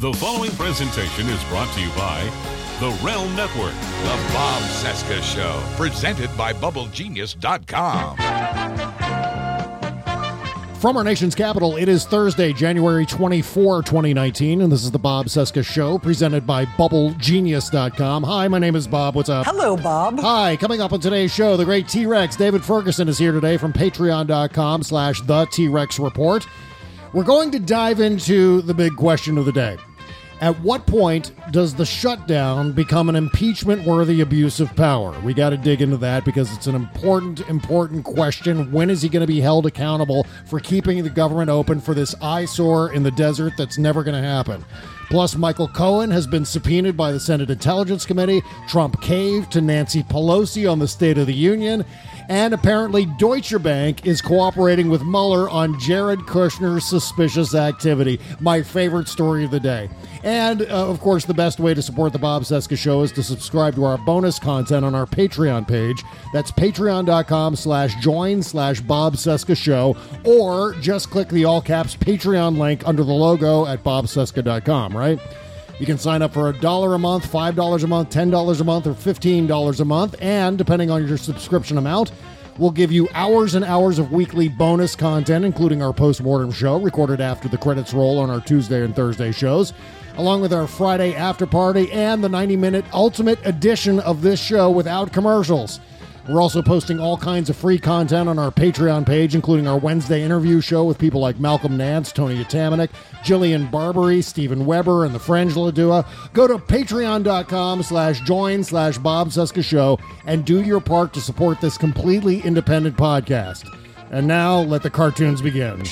The following presentation is brought to you by the Realm Network. The Bob Cesca Show, presented by BubbleGenius.com. From our nation's capital, it is Thursday, January 24, 2019, and this is the Bob Cesca Show, presented by BubbleGenius.com. Hi, my name is Bob. What's up? Hello, Bob. Hi, coming up on today's show, the great T-Rex, David Ferguson, is here today from Patreon.com slash The T-Rex Report. We're going to dive into the big question of the day. At what point does the shutdown become an impeachment worthy abuse of power? We got to dig into that because it's an important, important question. When is he going to be held accountable for keeping the government open for this eyesore in the desert that's never going to happen? Plus, Michael Cohen has been subpoenaed by the Senate Intelligence Committee. Trump caved to Nancy Pelosi on the State of the Union. And apparently, Deutsche Bank is cooperating with Mueller on Jared Kushner's suspicious activity. My favorite story of the day. And, uh, of course, the best way to support the Bob Cesca Show is to subscribe to our bonus content on our Patreon page. That's patreon.com slash join slash Bob Cesca Show. Or just click the all caps Patreon link under the logo at bobcesca.com, right? You can sign up for a dollar a month, five dollars a month, ten dollars a month, or fifteen dollars a month, and depending on your subscription amount, we'll give you hours and hours of weekly bonus content, including our post-mortem show recorded after the credits roll on our Tuesday and Thursday shows, along with our Friday after party and the 90-minute ultimate edition of this show without commercials. We're also posting all kinds of free content on our Patreon page, including our Wednesday interview show with people like Malcolm Nance, Tony Atamanuik, Jillian Barbary, Steven Weber, and the Frangela Duo. Go to patreon.com slash join slash Bob Cesca Show and do your part to support this completely independent podcast. And now let the cartoons begin.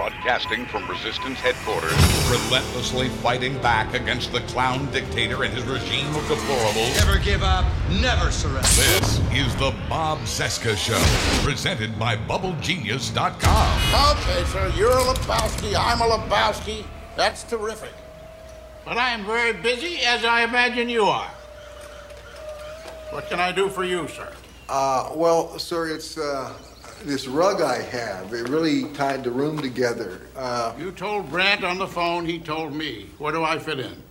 Broadcasting from Resistance headquarters, relentlessly fighting back against the clown dictator and his regime of deplorables. Never give up, never surrender. This is the Bob Cesca Show, presented by BubbleGenius.com. Okay, sir, you're a Lebowski, I'm a Lebowski. That's terrific. But I am very busy, as I imagine you are. What can I do for you, sir? Uh, well, sir, it's uh, this rug I have. It really tied the room together. Uh, You told Brandt on the phone, he told me. Where do I fit in?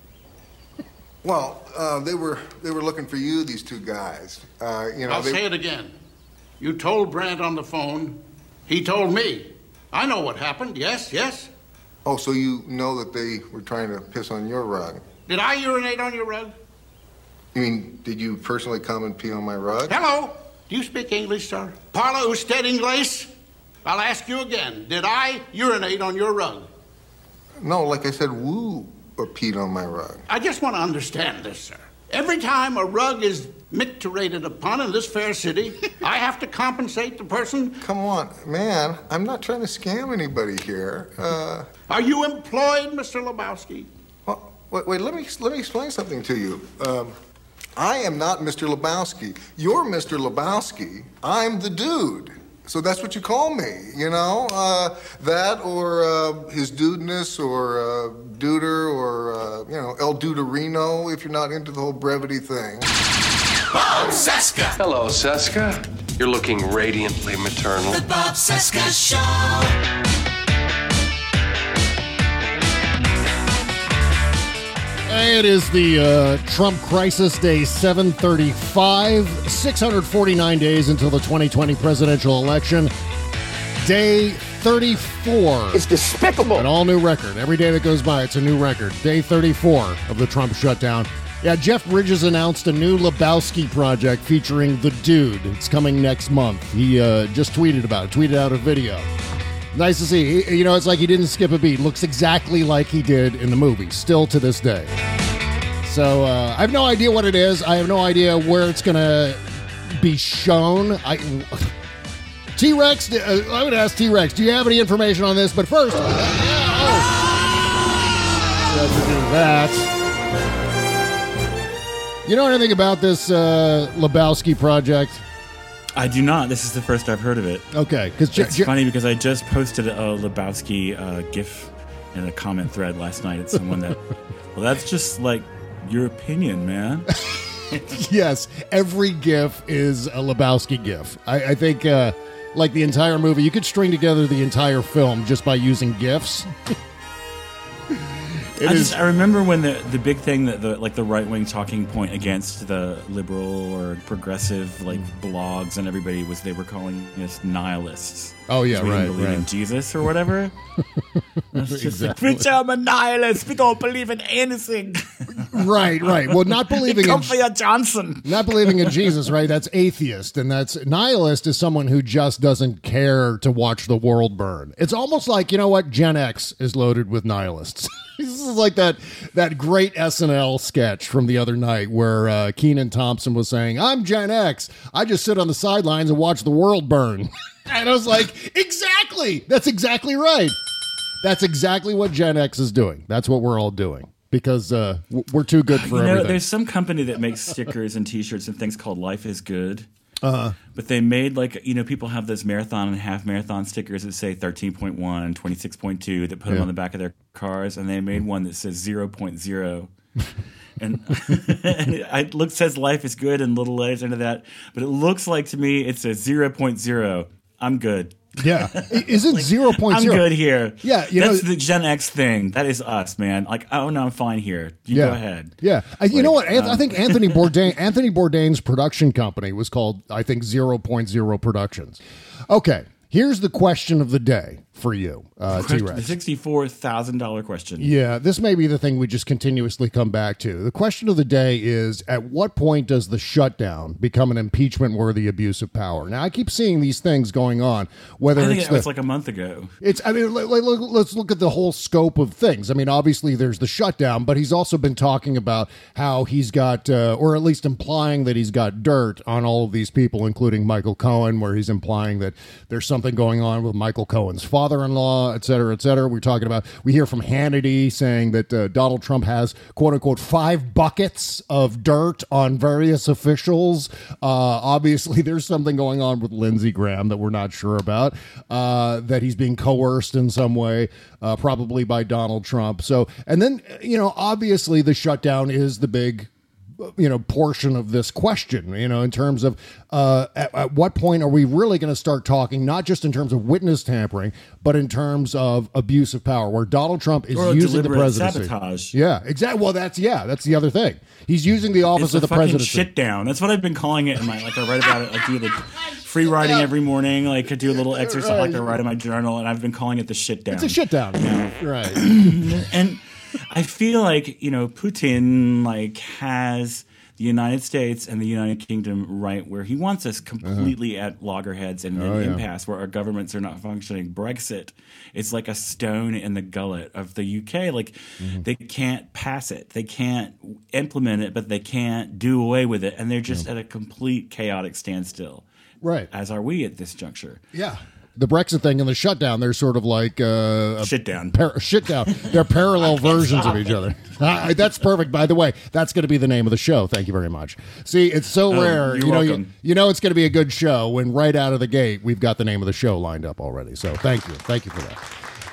well, uh, they were they were looking for you, these two guys. Uh, you know, I'll they, say it again. You told Brandt on the phone, he told me. I know what happened, yes, yes. oh, so you know that they were trying to piss on your rug? Did I urinate on your rug? You mean, did you personally come and pee on my rug? Hello? Do you speak English, sir? Parla usted inglés? I'll ask you again. Did I urinate on your rug? No, like I said, woo or peed on my rug. I just want to understand this, sir. Every time a rug is micturated upon in this fair city, I have to compensate the person. Come on, man. I'm not trying to scam anybody here. Uh, Are you employed, Mr. Lebowski? well, wait, wait, let me let me explain something to you. Um, I am not Mr. Lebowski. You're Mr. Lebowski. I'm the dude. So that's what you call me, you know? Uh, that or uh, his dudeness or uh, duder or, uh, you know, El Duderino if you're not into the whole brevity thing. Bob Cesca. Hello, Cesca. You're looking radiantly maternal. The Bob Cesca Show. It is the uh, Trump crisis day 735, 649 days until the 2020 presidential election. Day 34. It's despicable. An all new record. Every day that goes by, it's a new record. Day 34 of the Trump shutdown. Yeah, Jeff Bridges announced a new Lebowski project featuring the dude. It's coming next month. He uh, just tweeted about it, tweeted out a video. Nice to see. You know, it's like he didn't skip a beat. Looks exactly like he did in the movie, still to this day. So uh, I have no idea what it is. I have no idea where it's going to be shown. I. T Rex, uh, I would ask T Rex, do you have any information on this? But first, oh. Let's do that. You know anything about this uh, Lebowski project? I do not. This is the first I've heard of it. Okay, because It's funny because I just posted a Lebowski uh, GIF in a comment thread last night at someone that, well, that's just like your opinion, man. yes, every GIF is a Lebowski GIF. I, I think, uh, like the entire movie, you could string together the entire film just by using GIFs. It I is- just I remember when the the big thing that the like the right wing talking point against the liberal or progressive like blogs and everybody was they were calling us nihilists. Oh, yeah, we didn't right, believe in. Jesus or whatever. It's just Exactly. like, "Bitch, I'm a nihilist. We don't believe in anything. right, right. Well, not believing in Come for your Johnson. not believing in Jesus, right? That's atheist, and that's nihilist is someone who just doesn't care to watch the world burn. It's almost like you know what Gen X is loaded with nihilists. This is like that that great SNL sketch from the other night where uh, Kenan Thompson was saying, "I'm Gen X. I just sit on the sidelines and watch the world burn." and I was like, "Exactly. That's exactly right. That's exactly what Gen X is doing. That's what we're all doing." Because uh, we're too good for You know, everything. there's some company that makes stickers and T-shirts and things called Life is Good. Uh-huh. But they made like you know people have those marathon and half marathon stickers that say 13.1, 26.2 that put them on the back of their cars, and they made one that says 0.0. and, and it, it looks says life is good in little letters under that, but it looks like to me it says 0.0. I'm good. Yeah, isn't zero point I'm zero? good here. Yeah, you that's know- the Gen X thing. That is us, man. Like, oh no, I'm fine here. You Yeah, go ahead. Yeah, Uh, you know what? Like, Anth- I um, think Anthony Bourdain, Anthony Bourdain's production company was called, I think, 0.0 Productions. Okay, here's the question of the day for you, uh, T Rex. sixty-four thousand dollar question. Yeah, this may be the thing we just continuously come back to. The question of the day is at what point does the shutdown become an impeachment worthy abuse of power? Now, I keep seeing these things going on, whether I think it's it the, like a month ago. It's. I mean, let, let, let's look at the whole scope of things. I mean, obviously there's the shutdown, but he's also been talking about how he's got, uh, or at least implying that he's got dirt on all of these people, including Michael Cohen, where he's implying that there's something going on with Michael Cohen's father-in-law, et cetera, et cetera. We're talking about. We hear from Hannity saying that uh, Donald Trump has quote unquote five buckets of dirt on various officials. Uh, obviously, there's something going on with Lindsey Graham that we're not sure about. Uh, that he's being coerced in some way, uh, probably by Donald Trump. So, and then you know, obviously, the shutdown is the big you know portion of this question you know in terms of uh, at, at what point are we really going to start talking not just in terms of witness tampering but in terms of abuse of power where donald trump is using the presidency sabotage. yeah exactly well that's yeah that's the other thing he's using the office It's of the presidency shit down. That's what I've been calling it in my like I write about it. I do the free writing every morning. Like I do a little exercise. Like I write in my journal, and I've been calling it the shit down. it's a shit down right and I feel like you know Putin like has the United States and the United Kingdom right where he wants us completely at loggerheads and Oh, an yeah. impasse where our governments are not functioning. Brexit is like a stone in the gullet of the UK. Like Mm-hmm. they can't pass it, they can't implement it, but they can't do away with it, and they're just at a complete chaotic standstill. right As are we at this juncture. yeah the brexit thing and the shutdown they're sort of like uh, Shit down. par- shit down. They're parallel versions of each other. Uh, that's perfect. By the way, that's going to be the name of the show. Thank you very much. See, it's so Oh, rare. you know, you, you know, it's going to be a good show when right out of the gate we've got the name of the show lined up already. So thank you, thank you for that.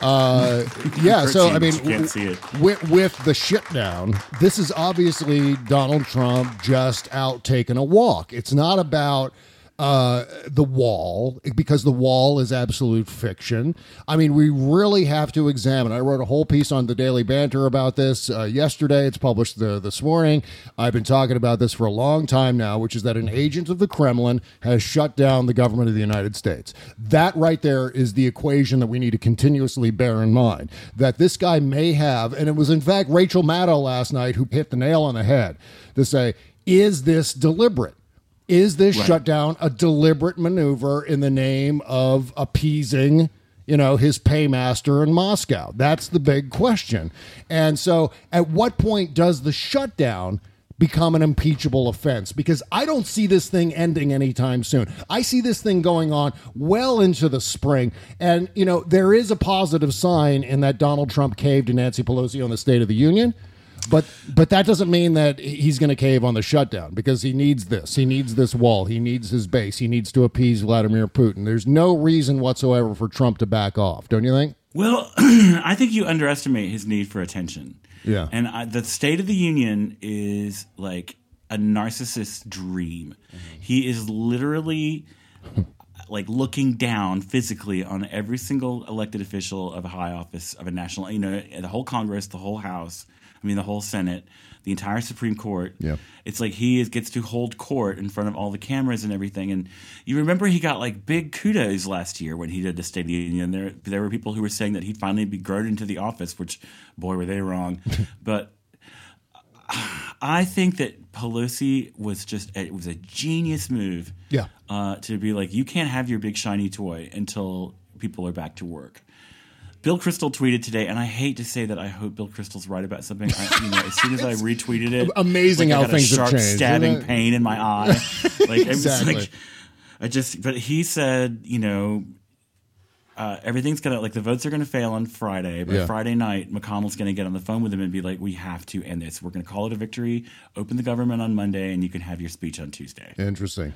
Uh, yeah. So I mean, You can't see it. with, with the shit down, this is obviously Donald Trump just out taking a walk. It's not about uh, the wall because the wall is absolute fiction. I mean, we really have to examine. I wrote a whole piece on the Daily Banter about this uh, yesterday. It's published the, this morning. I've been talking about this for a long time now, which is that an agent of the Kremlin has shut down the government of the United States. That right there is the equation that we need to continuously bear in mind. That this guy may have, and it was in fact Rachel Maddow last night who hit the nail on the head to say, is this deliberate? Is this shutdown a deliberate maneuver in the name of appeasing, you know, his paymaster in Moscow? That's the big question. And so, at what point does the shutdown become an impeachable offense? Because I don't see this thing ending anytime soon. I see this thing going on well into the spring. And, you know, there is a positive sign in that Donald Trump caved to Nancy Pelosi on the State of the Union. But but that doesn't mean that he's going to cave on the shutdown because he needs this. He needs this wall. He needs his base. He needs to appease Vladimir Putin. There's no reason whatsoever for Trump to back off. Don't you think? Well, I think you underestimate his need for attention. Yeah. And I, the State of the Union is like a narcissist's dream. Mm-hmm. He is literally like looking down physically on every single elected official of a high office of a national, you know, the whole Congress, the whole House, I mean, the whole Senate, the entire Supreme Court. Yeah. It's like he is, gets to hold court in front of all the cameras and everything. And you remember he got like big kudos last year when he did the State of the Union. There, there were people who were saying that he'd finally be grown into the office, which, boy, were they wrong. but I think that Pelosi was just it was a genius move. Yeah. Uh, to be like, you can't have your big shiny toy until people are back to work. Bill Kristol tweeted today, and I hate to say that I hope Bill Kristol's right about something. I, you know, as soon as I retweeted it, amazing like I how got a things have sharp changed, stabbing isn't it? pain in my eye. Like Exactly. like I just, but he said, you know, uh, everything's gonna like the votes are gonna fail on Friday. But Yeah. Friday night, McConnell's gonna get on the phone with him and be like, "We have to end this. We're gonna call it a victory. Open the government on Monday, and you can have your speech on Tuesday." Interesting.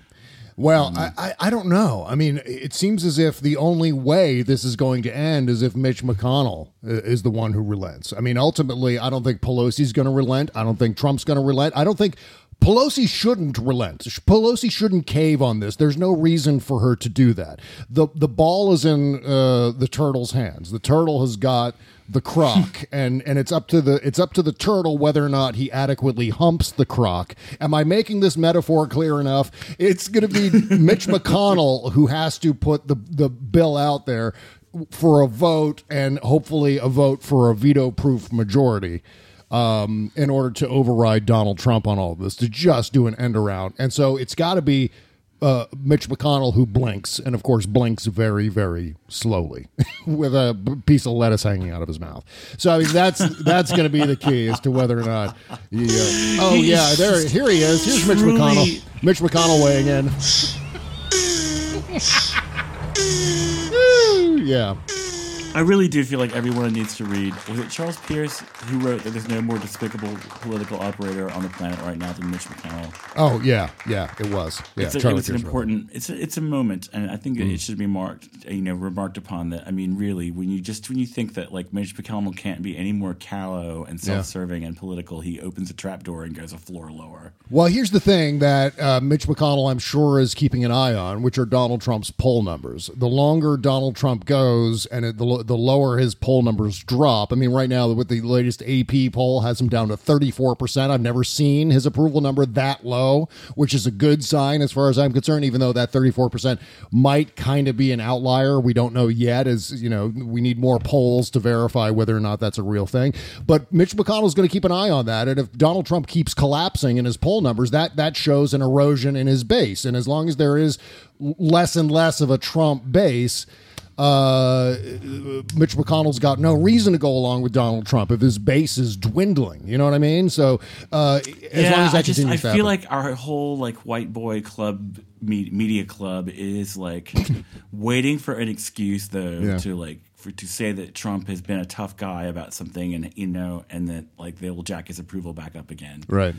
Well, I, I, I don't know. I mean, it seems as if the only way this is going to end is if Mitch McConnell is the one who relents. I mean, ultimately, I don't think Pelosi's going to relent. I don't think Trump's going to relent. I don't think Pelosi shouldn't relent. Pelosi shouldn't cave on this. There's no reason for her to do that. the The ball is in uh, the turtle's hands. The turtle has got the croc and and it's up to the it's up to the turtle whether or not he adequately humps the croc am i making this metaphor clear enough it's going to be mitch mcconnell who has to put the the bill out there for a vote and hopefully a vote for a veto proof majority um, in order to override Donald Trump on all of this, to just do an end around. And so it's got to be uh, Mitch McConnell who blinks, and of course blinks very, very slowly, with a piece of lettuce hanging out of his mouth. So I mean, that's that's going to be the key as to whether or not. He, uh, oh yeah, there, here he is. Here's Mitch truly- McConnell. Mitch McConnell weighing in. Yeah. I really do feel like everyone needs to read. Was it Charles Pierce who wrote that there's no more despicable political operator on the planet right now than Mitch McConnell? Oh yeah, yeah. It was. Yeah, it's a, it Charlie was an Pierce wrote important. It's a, it's a moment, and I think Mm. it should be marked. You know, remarked upon that. I mean, really, when you just when you think that like Mitch McConnell can't be any more callow and self-serving and political, he opens a trapdoor and goes a floor lower. Well, here's the thing that uh, Mitch McConnell, I'm sure, is keeping an eye on, which are Donald Trump's poll numbers. The longer Donald Trump goes, and it, the the lower his poll numbers drop. I mean, right now with the latest AP poll has him down to 34 percent. I've never seen his approval number that low, which is a good sign as far as I'm concerned. Even though that 34 percent might kind of be an outlier, we don't know yet. As you know, we need more polls to verify whether or not that's a real thing. But Mitch McConnell is going to keep an eye on that, and if Donald Trump keeps collapsing in his poll numbers, that that shows an erosion in his base. And as long as there is less and less of a Trump base. Uh, Mitch McConnell's got no reason to go along with Donald Trump if his base is dwindling. You know what I mean? So, uh, as yeah, long as that I just I continues to feel happen. like our whole like white boy club me- media club is like waiting for an excuse though Yeah. to like for to say that Trump has been a tough guy about something and you know and that like they will jack his approval back up again. right.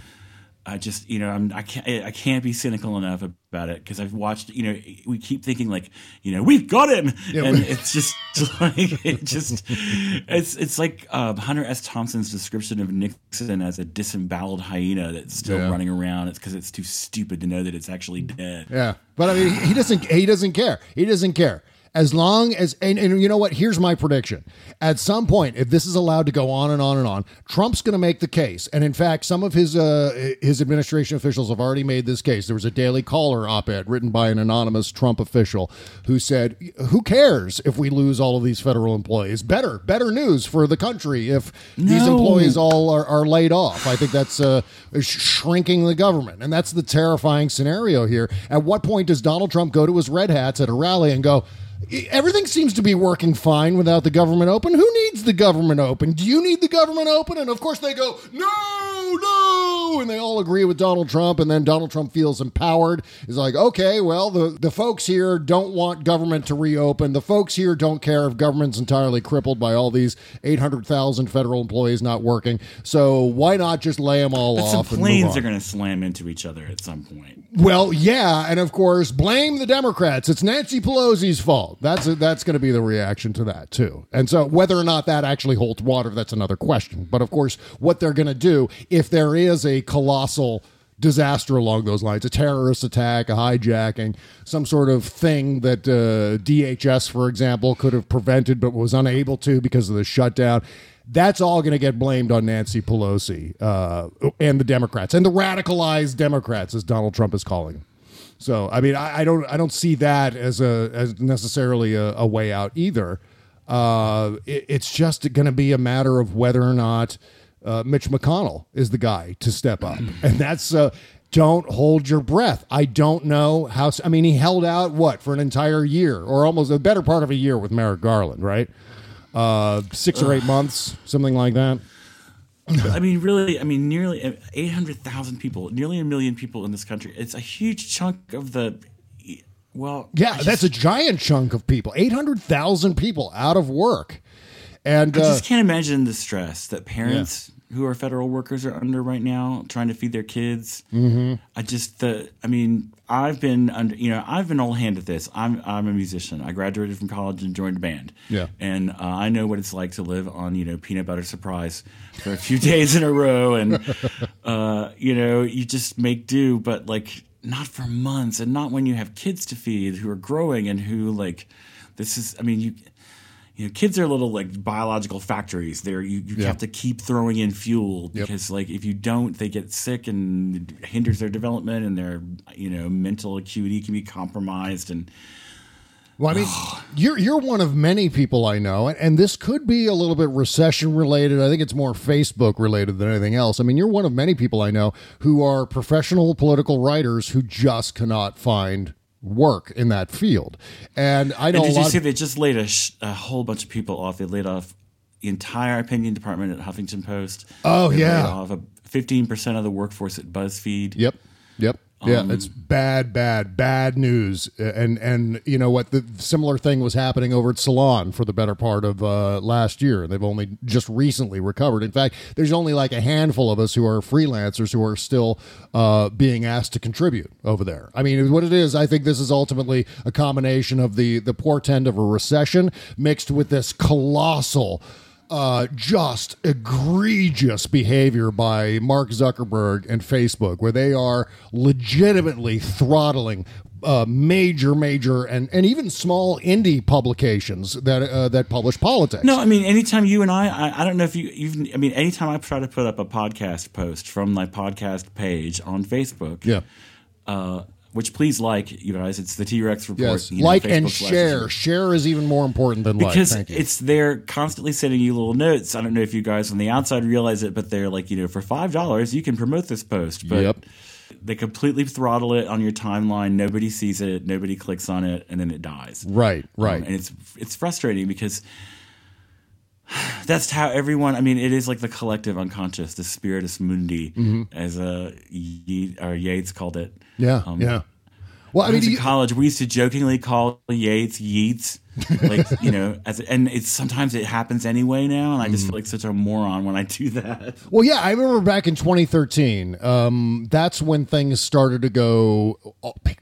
I just you know I'm I can't I can't be cynical enough about it because I've watched you know we keep thinking like you know we've got him Yeah, and we- it's just like it just it's it's like um, Hunter S Thompson's description of Nixon as a disemboweled hyena that's still Yeah. running around. It's because it's too stupid to know that it's actually dead. Yeah, but I mean, he doesn't. He doesn't care. He doesn't care. As long as and, and you know what? Here's my prediction. At some point, if this is allowed to go on and on and on, Trump's going to make the case. And in fact, some of his uh, his administration officials have already made this case. There was a Daily Caller op-ed written by an anonymous Trump official who said, "Who cares if we lose all of these federal employees? Better, better news for the country if these employees all are, are laid off. I think that's uh, shrinking the government, and that's the terrifying scenario here. At what point does Donald Trump go to his red hats at a rally and go? Everything seems to be working fine without the government open. Who needs the government open? Do you need the government open? And of course they go, no, no, and they all agree with Donald Trump. And then Donald Trump feels empowered. He's like, okay, well, the the folks here don't want government to reopen. The folks here don't care if government's entirely crippled by all these eight hundred thousand federal employees not working. So why not just lay them all But some off and move planes are going to slam into each other at some point. Well, yeah, and of course, blame the Democrats. It's Nancy Pelosi's fault. That's that's going to be the reaction to that too. And so, whether or not that actually holds water, that's another question. But of course, what they're going to do if there is a colossal disaster along those lines, a terrorist attack, a hijacking, some sort of thing that uh, DHS, for example, could have prevented but was unable to because of the shutdown. That's all going to get blamed on Nancy Pelosi uh, and the Democrats and the radicalized Democrats, as Donald Trump is calling them. So, I mean, I, I don't, I don't see that as a as necessarily a, a way out either. Uh, it, it's just going to be a matter of whether or not uh, Mitch McConnell is the guy to step up, and that's. Uh, don't hold your breath. I don't know how. I mean, he held out what for an entire year, or almost a better part of a year with Merrick Garland, right? Uh, six or eight months, something like that. I mean, really, I mean, nearly 800,000 people, nearly a million people in this country. It's a huge chunk of the. Well, Yeah, that's a giant chunk of people. Eight hundred thousand people out of work, and I uh, just can't imagine the stress that parents who are federal workers are under right now, trying to feed their kids. Mm-hmm. I just, the, I mean, I've been under, you know, I've been all hand at this. I'm, I'm a musician. I graduated from college and joined a band. Yeah. and uh, I know what it's like to live on, you know, peanut butter surprise for a few days in a row, and uh, you know, you just make do. But like, not for months, and not when you have kids to feed who are growing and who like, this is. I mean, you you know, kids are little like biological factories. They're you, you Yeah. have to keep throwing in fuel Yep. because like if you don't, they get sick and it hinders their development and their you know mental acuity can be compromised and Well, I mean, you're you're one of many people I know, and, and this could be a little bit recession related. I think it's more Facebook related than anything else. I mean, you're one of many people I know who are professional political writers who just cannot find work in that field. And I know And did you see of, they just laid a, sh- a whole bunch of people off? They laid off the entire opinion department at Huffington Post. Oh, They yeah. laid off fifteen percent of the workforce at BuzzFeed. Yep. Yep. Yeah, Um, it's bad, bad, bad news. And and you know what? The similar thing was happening over at Salon for the better part of uh, last year. They've only just recently recovered. In fact, there's only like a handful of us who are freelancers who are still uh, being asked to contribute over there. I mean, what it is, I think this is ultimately a combination of the the portend of a recession mixed with this colossal uh, just egregious behavior by Mark Zuckerberg and Facebook, where they are legitimately throttling uh, major, major, and, and even small indie publications that uh, that publish politics. No, I mean, anytime you and I, I, I don't know if you, you've, I mean, anytime I try to put up a podcast post from my podcast page on Facebook, Yeah. uh, which please like, you guys, it's the T Rex report. Yes. you know, like Facebook and share. Share is even more important than like. because Thank it's they're constantly sending you little notes. I don't know if you guys on the outside realize it, but they're like, you know, for five dollars you can promote this post. But Yep. they completely throttle it on your timeline. Nobody sees it. Nobody clicks on it, and then it dies. right. Right. Um, and it's it's frustrating because that's how everyone. I mean, it is like the collective unconscious, the spiritus mundi, as uh, Ye- or Yates called it. Mm-hmm. yeah. um, yeah. Well, I mean, in you- college. We used to jokingly call Yates Yeats, like you know, as and it's sometimes it happens anyway now, and I just feel like such a moron when I do that. Well, yeah, I remember back in 2013. Um, that's when things started to go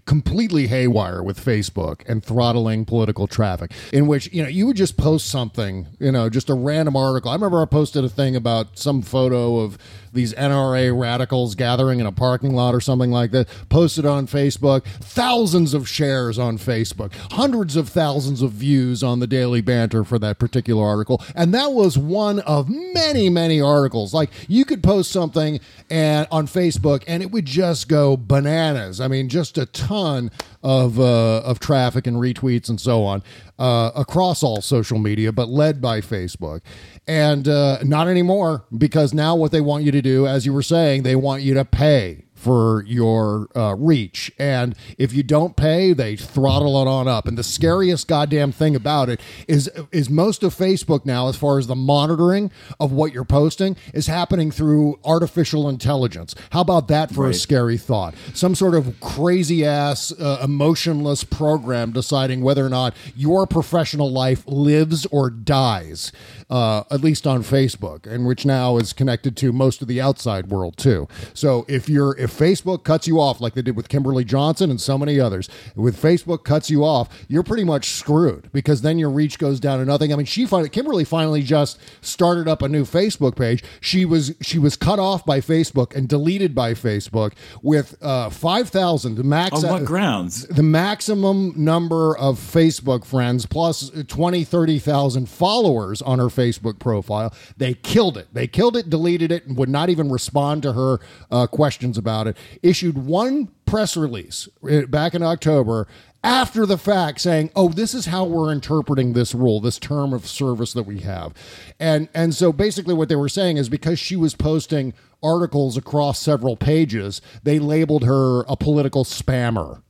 completely haywire with Facebook and throttling political traffic. In which you know you would just post something, you know, just a random article. I remember I posted a thing about some photo of these NRA radicals gathering in a parking lot or something like that. Posted on Facebook, thousands of shares on Facebook, hundreds of thousands of views on the Daily Banter for that particular article, and that was one of many, many articles. Like you could post something and on Facebook, and it would just go bananas. I mean, just a ton of uh, of traffic and retweets and so on uh, across all social media, but led by Facebook. And uh, not anymore because now what they want you to do, as you were saying, they want you to pay for your uh, reach. And if you don't pay, they throttle it on up. And the scariest goddamn thing about it is is most of Facebook now, as far as the monitoring of what you're posting, is happening through artificial intelligence. How about that for a scary thought? Some sort of crazy ass, uh, emotionless program deciding whether or not your professional life lives or dies. Uh, at least on Facebook, and which now is connected to most of the outside world too. So if you're if Facebook cuts you off, like they did with Kimberly Johnson and so many others, with Facebook cuts you off, you're pretty much screwed because then your reach goes down to nothing. I mean, she finally, Kimberly finally just started up a new Facebook page. She was she was cut off by Facebook and deleted by Facebook with uh, five thousand the max. On what grounds? the maximum number of Facebook friends plus 20, 30,000 followers on her Facebook profile. They killed it. They killed it, deleted it, and would not even respond to her uh, questions about it. Issued one press release uh, back in October after the fact saying, "Oh, this is how we're interpreting this rule, this term of service that we have." And and so basically what they were saying is because she was posting articles across several pages, they labeled her a political spammer.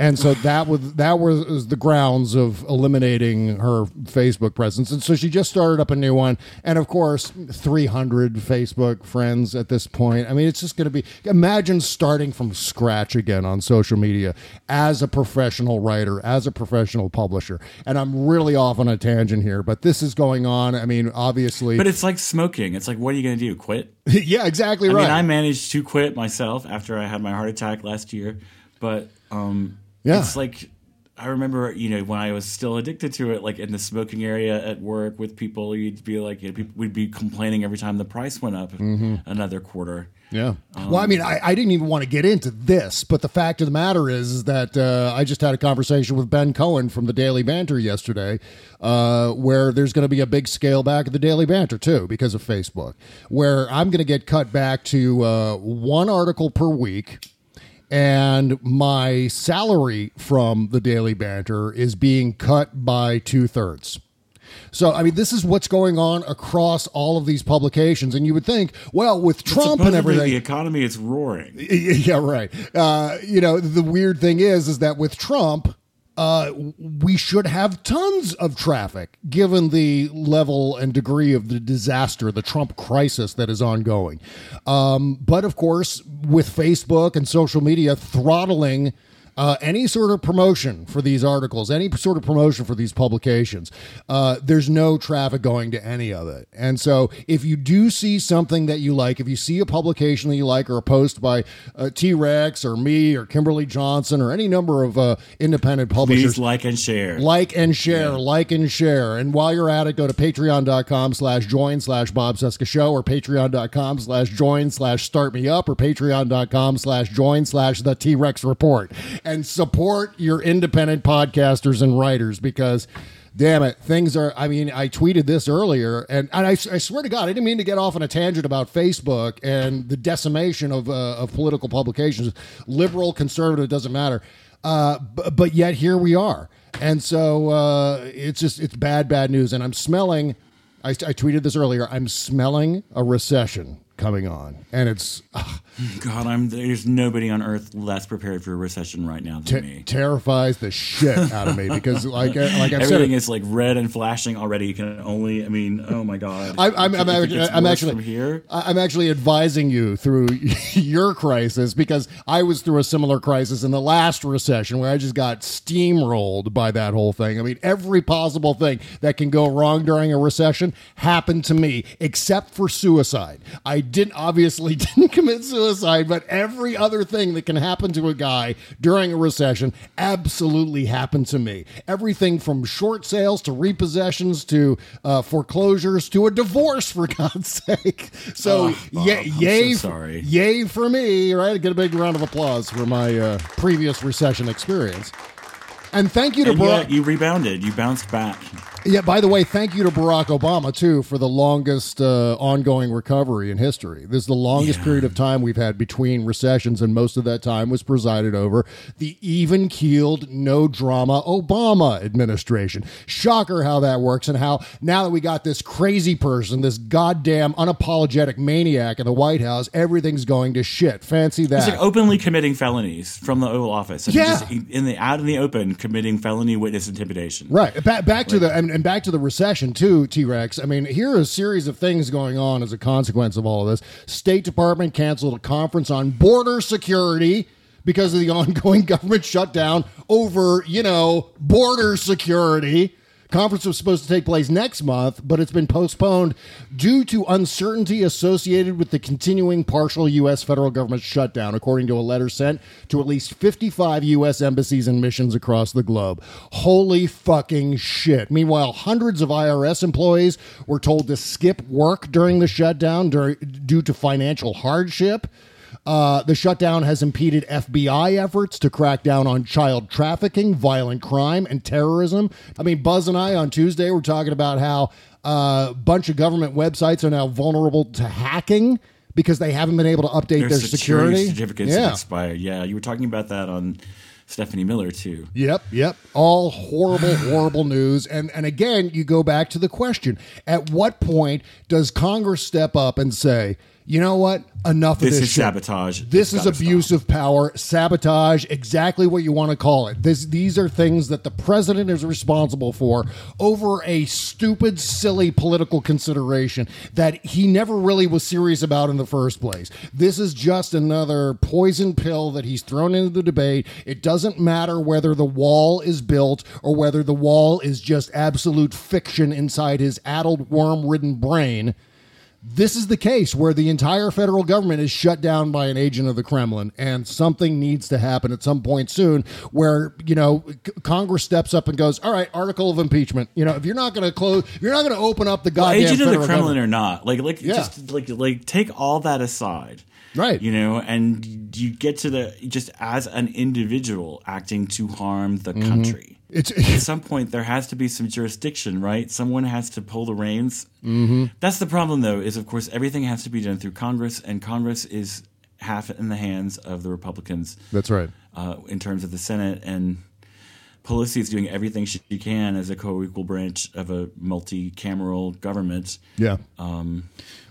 And so that was that was the grounds of eliminating her Facebook presence. And so she just started up a new one. And of course, 300 Facebook friends at this point. I mean, it's just going to be imagine starting from scratch again on social media as a professional writer, as a professional publisher. And I'm really off on a tangent here, but this is going on. I mean, obviously. But it's like smoking. It's like, what are you going to do? Quit? yeah, exactly right. I mean, I managed to quit myself after I had my heart attack last year, but um, Yeah. it's like I remember, you know, when I was still addicted to it, like in the smoking area at work with people, you'd be like, you know, people, we'd be complaining every time the price went up Mm-hmm. another quarter. Yeah. well, I mean, I, I didn't even want to get into this, but the fact of the matter is, is that uh, I just had a conversation with Ben Cohen from the Daily Banter yesterday, uh, where there's going to be a big scale back of the Daily Banter too because of Facebook, where I'm going to get cut back to uh, one article per week. And my salary from the Daily Banter is being cut by two thirds. So, I mean, this is what's going on across all of these publications. And you would think, well, with Trump and everything. the economy is roaring. Yeah, right. Uh, you know, the weird thing is, is that with Trump, uh, we should have tons of traffic given the level and degree of the disaster, the Trump crisis that is ongoing. Um, but of course, with Facebook and social media throttling uh, any sort of promotion for these articles, any sort of promotion for these publications, uh, there's no traffic going to any of it. And so, if you do see something that you like, if you see a publication that you like, or a post by uh, T Rex or me or Kimberly Johnson or any number of uh, independent publishers, Please like and share. like and share, like and share. And while you're at it, go to patreon.com slash join slash Bob Cesca Show or patreon.com slash join slash start me up or patreon.com slash join slash the T Rex report and support your independent podcasters and writers because. Damn it, things are. I mean, I tweeted this earlier, and, and I, I swear to God, I didn't mean to get off on a tangent about Facebook and the decimation of, uh, of political publications. Liberal, conservative, doesn't matter. Uh, b- but yet here we are. And so uh, it's just, it's bad, bad news. And I'm smelling, I, I tweeted this earlier, I'm smelling a recession coming on. And it's ah, God, I'm there's nobody on earth less prepared for a recession right now than te- me. terrifies the shit out of me because, like, uh, like I've said, Everything it- is like red and flashing already. You can only, I mean, oh my God. I'm, I'm, I'm, actually, I'm actually from here. I'm actually advising you through your crisis because I was through a similar crisis in the last recession where I just got steamrolled by that whole thing. I mean, every possible thing that can go wrong during a recession happened to me, except for suicide. I didn't obviously didn't commit suicide, but every other thing that can happen to a guy during a recession absolutely happened to me. Everything from short sales to repossessions to uh, foreclosures to a divorce, for God's sake. So, Oh, Bob, yay, I'm so sorry. yay for me, right? Get a big round of applause for my uh, previous recession experience. And thank you to yet you rebounded. You bounced back. Yeah, by the way, thank you to Barack Obama, too, for the longest uh, ongoing recovery in history. This is the longest period of time we've had between recessions, and most of that time was presided over the even keeled, no drama Obama administration. Shocker how that works, and how now that we got this crazy person, this goddamn unapologetic maniac in the White House, everything's going to shit. Fancy that. He's like openly committing felonies from the Oval Office. Yeah. just in the out in the open committing felony witness intimidation. Right. Back, back to the and back to the recession too, T Rex. I mean, here are a series of things going on as a consequence of all of this. State Department canceled a conference on border security because of the ongoing government shutdown over, you know, border security. Conference was supposed to take place next month, but it's been postponed due to uncertainty associated with the continuing partial U.S. federal government shutdown, according to a letter sent to at least 55 U.S. embassies and missions across the globe. Holy fucking shit. Meanwhile, hundreds of IRS employees were told to skip work during the shutdown due to financial hardship. Uh, the shutdown has impeded FBI efforts to crack down on child trafficking, violent crime, and terrorism. I mean, Buzz and I on Tuesday were talking about how uh, a bunch of government websites are now vulnerable to hacking because they haven't been able to update Their their, security, security. certificates yeah. have expired. Yeah, you were talking about that on Stephanie Miller too. Yep, yep. All horrible, horrible news. And and again, you go back to the question: At what point does Congress step up and say, "You know what? Enough This of this is shit. sabotage. This It's is abuse of power, sabotage, exactly what you want to call it. This these are things that the president is responsible for over a stupid, silly political consideration that he never really was serious about in the first place. This is just another poison pill that he's thrown into the debate. It doesn't matter whether the wall is built or whether the wall is just absolute fiction inside his addled, worm-ridden brain. This is the case where the entire federal government is shut down by an agent of the Kremlin, and something needs to happen at some point soon. Where you know C- Congress steps up and goes, "All right, article of impeachment. You know, if you're not going to close, you're not going to open up the Well, goddamn agent of the Kremlin government. or not, like, like, Yeah. just like, like, take all that aside, right? You know, and you get to the just as an individual acting to harm the Mhm. country. It's at some point there has to be some jurisdiction, right? Someone has to pull the reins. Mm-hmm. That's the problem, though, is of course everything has to be done through Congress, and Congress is half in the hands of the Republicans. That's right. Uh, in terms of the Senate, and Pelosi is doing everything she can as a co-equal branch of a multi-cameral government. Yeah. Um,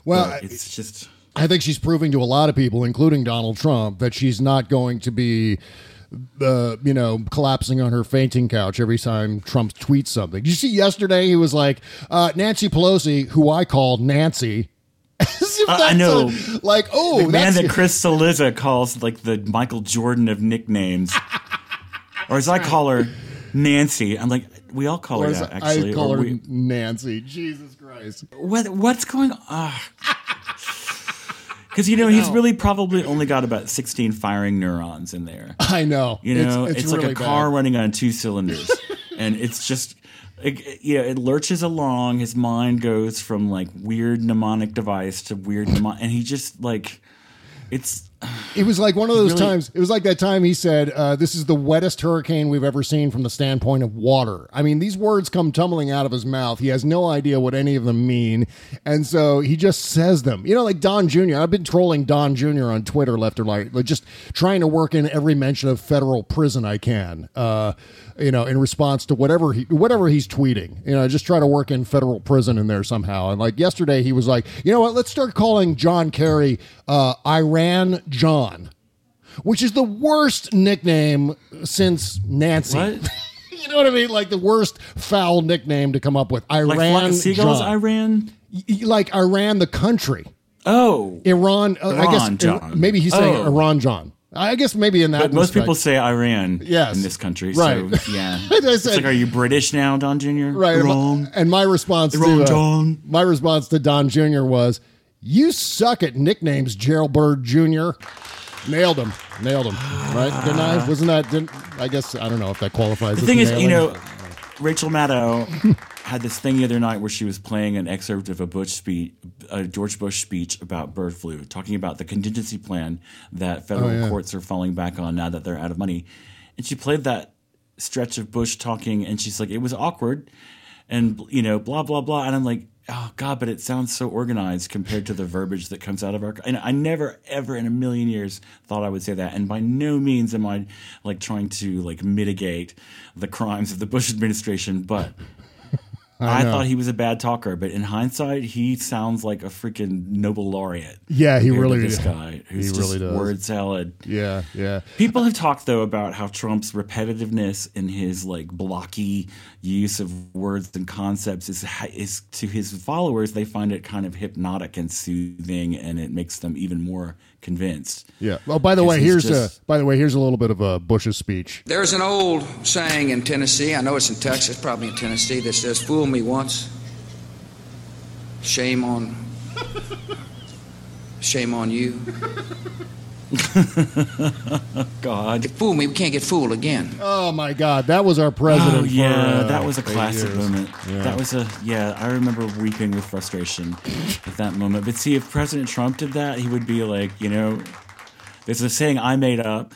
Well, it's just I think she's proving to a lot of people, including Donald Trump, that she's not going to be, uh, you know, collapsing on her fainting couch every time Trump tweets something. Did you see yesterday? He was like, uh, Nancy Pelosi, who I call Nancy. As if I- know. a- like, oh, the man that Chris Cillizza calls like the Michael Jordan of nicknames, or as I call her, Nancy. I'm like, we all call Or her that. Actually, I call Or her we- Nancy. Jesus Christ. What what's going on? Because you know he's really probably only got about 16 firing neurons in there. I know. You know, It's- it's, it's like really a car bad. running on two cylinders, and it's just. It, you know, it lurches along. His mind goes from like weird mnemonic device to weird mnemonic, and he just like, it's It was like one of those really- times. It was like that time he said, uh, "This is the wettest hurricane we've ever seen from the standpoint of water." I mean, these words come tumbling out of his mouth. He has no idea what any of them mean, and so he just says them. You know, like Don Jr. I've been trolling Don Jr. on Twitter left or right, like just trying to work in every mention of federal prison I can. Uh, you know, in response to whatever he whatever he's tweeting. You know, just try to work in federal prison in there somehow. And like yesterday, he was like, you know what? Let's start calling John Kerry uh, Iran John, which is the worst nickname since Nancy. What? you know what I mean? Like the worst foul nickname to come up with. Iran like seagulls. John. Iran. Like Iran, the country. Oh, Iran. Uh, I guess Iran John. maybe he's saying Oh. Iran John. I guess maybe in that. But most respect. people say Iran Yes. in this country. Right. So, yeah. I it's like, are you British now, Don Jr.? Right. and my- Wrong. And my response Wrong, to uh, John. my response to Don Jr. was, "You suck at nicknames, Gerald Bird Jr." Nailed him. Nailed him. Right? Didn't I? Wasn't that? Didn't, I guess I don't know if that qualifies. The as thing is, you know, Rachel Maddow had this thing the other night where she was playing an excerpt of a Bush speech, a George Bush speech about bird flu, talking about the contingency plan that federal Oh, yeah. courts are falling back on now that they're out of money. And she played that stretch of Bush talking, and she's like, it was awkward, and you know, blah blah blah. And I'm like, oh god, but it sounds so organized compared to the verbiage that comes out of our. And I never ever in a million years thought I would say that. And by no means am I like trying to like mitigate the crimes of the Bush administration, but I, know. thought he was a bad talker, but in hindsight, he sounds like a freaking Nobel laureate. Yeah, he really this guy who's He just really does. word salad. Yeah, yeah. People have talked though about how Trump's repetitiveness in his like blocky use of words and concepts is is to his followers they find it kind of hypnotic and soothing, and it makes them even more convinced. Yeah. Well, by the way, here's just- a by the way, here's a little bit of a Bush's speech. There's an old saying in Tennessee, I know it's in Texas, probably in Tennessee, that says, Fool me once, shame on. Shame on you. God. Fool me, we can't get fooled again. Oh my God, that was our president. Oh yeah, for, uh, that was a classic years. moment. Yeah. That was a yeah. I remember weeping with frustration at that moment. But see, if President Trump did that, he would be like, you know, there's a saying I made up.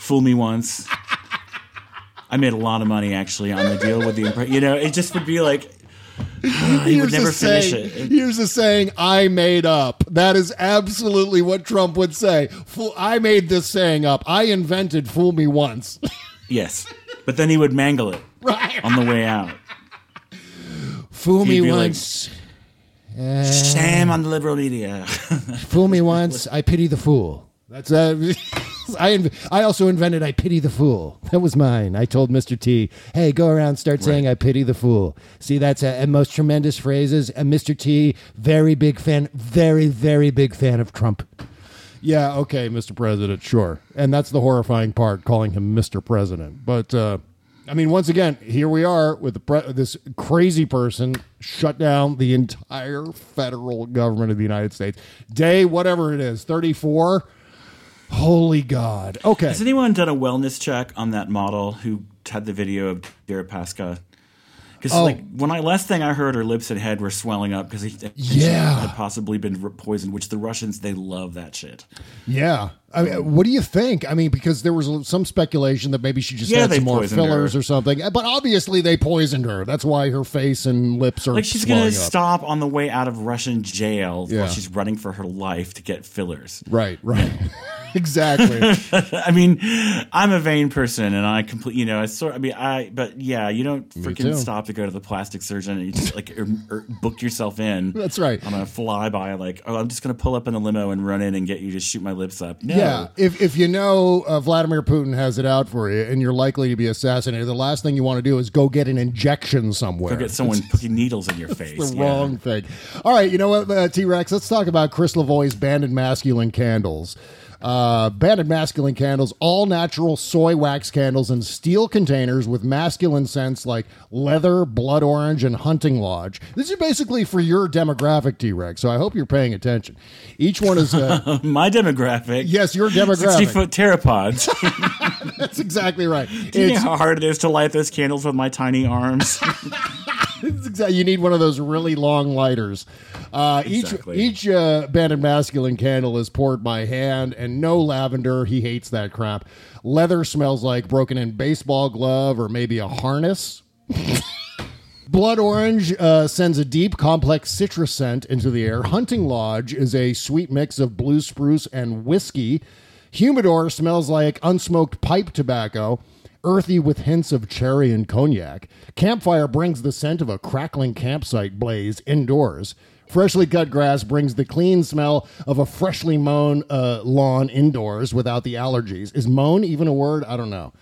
Fool me once. I made a lot of money actually on the deal with the impre- you know. It just would be like Uh, he Here's would never a finish saying, it. Here's a saying I made up. That is absolutely what Trump would say. Fool, I made this saying up. I invented "fool me once." Yes, but then he would mangle it right. on the way out. Fool He'd me be like, once. Shame on the liberal media. Fool me once. I pity the fool. That's uh, I. Inv- I also invented "I pity the fool." That was mine. I told Mr. T, "Hey, go around, start saying I pity the fool." See, that's a, a most tremendous phrases. And Mr. T, very big fan, very very big fan of Trump. Yeah, okay, Mr. President, sure. And that's the horrifying part, calling him Mr. President. But uh, I mean, once again, here we are with the pre- this crazy person shut down the entire federal government of the United States. Day, whatever it is, 34. Holy God. Okay. Has anyone done a wellness check on that model who had the video of Deripaska? Because Oh. like when I last thing I heard, her lips and head were swelling up because she Yeah. had possibly been poisoned. Which the Russians they love that shit. Yeah. I mean, what do you think? I mean, because there was some speculation that maybe she just Yeah, had they some more poisoned fillers her. or something. But obviously, they poisoned her. That's why her face and lips are Like she's gonna up. stop on the way out of Russian jail Yeah. while she's running for her life to get fillers. Right, right. exactly. I mean, I'm a vain person, and I complete. You know, I sort. I mean, I. But yeah, you don't too. freaking stop to go to the plastic surgeon, and you just like er, er, book yourself in. That's right. On a flyby, like, oh, I'm just gonna pull up in the limo and run in and get you to shoot my lips up. No. Yeah, if if you know uh, Vladimir Putin has it out for you and you're likely to be assassinated, the last thing you want to do is go get an injection somewhere. Go get someone putting needles in your face. the yeah. wrong thing. All right, you know what, uh, T Rex? Let's talk about Chris Lavoie's Banded Masculine Candles. Uh, banded masculine candles, all natural soy wax candles in steel containers with masculine scents like leather, blood orange, and hunting lodge. This is basically for your demographic, T Rex. So I hope you're paying attention. Each one is, uh, My demographic. yes, your demographic. Sixty foot theropods. That's exactly right. Do you know how hard it is to light those candles with my tiny arms? You need one of those really long lighters. Uh, Exactly. Each each uh, banded masculine candle is poured by hand, and no lavender. He hates that crap. Leather smells like broken in baseball glove or maybe a harness. Blood Orange uh, sends a deep, complex citrus scent into the air. Hunting Lodge is a sweet mix of blue spruce and whiskey. Humidor smells like unsmoked pipe tobacco, earthy with hints of cherry and cognac. Campfire brings the scent of a crackling campsite blaze indoors. Freshly cut grass brings the clean smell of a freshly mown uh, lawn indoors without the allergies. Is mown even a word? I don't know.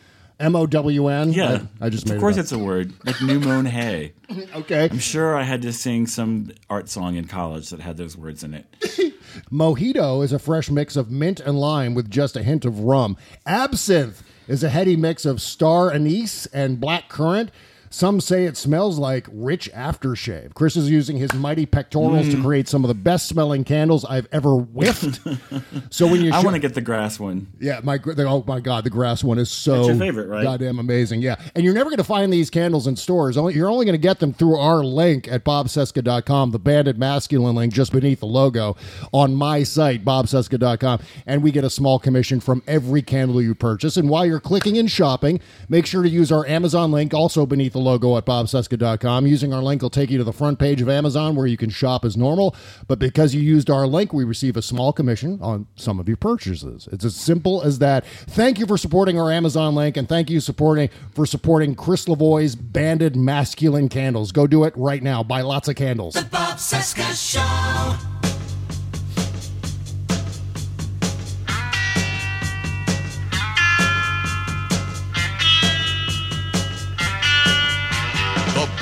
M O W N? Yeah, I, I just made Of course, it it's a word like new mown hay. Okay. I'm sure I had to sing some art song in college that had those words in it. Mojito is a fresh mix of mint and lime with just a hint of rum. Absinthe is a heady mix of star anise and black currant. Some say it smells like rich aftershave. Chris is using his mighty pectorals Mm. to create some of the best smelling candles I've ever whiffed. so when you I sh- want to get the grass one. yeah, my oh my god, the grass one is so That's your favorite, right? Goddamn amazing, yeah. And you're never going to find these candles in stores. You're only going to get them through our link at bobcesca.com, the banded masculine link just beneath the logo on my site bobcesca.com, and we get a small commission from every candle you purchase. And while you're clicking and shopping, make sure to use our Amazon link also beneath the logo at bobcesca.com. Using our link will take you to the front page of Amazon where you can shop as normal. But because you used our link, we receive a small commission on some of your purchases. It's as simple as that. Thank you for supporting our Amazon link, and thank you supporting for supporting Chris Lavoie's banded masculine candles. Go do it right now. Buy lots of candles. The Bob Cesca Show.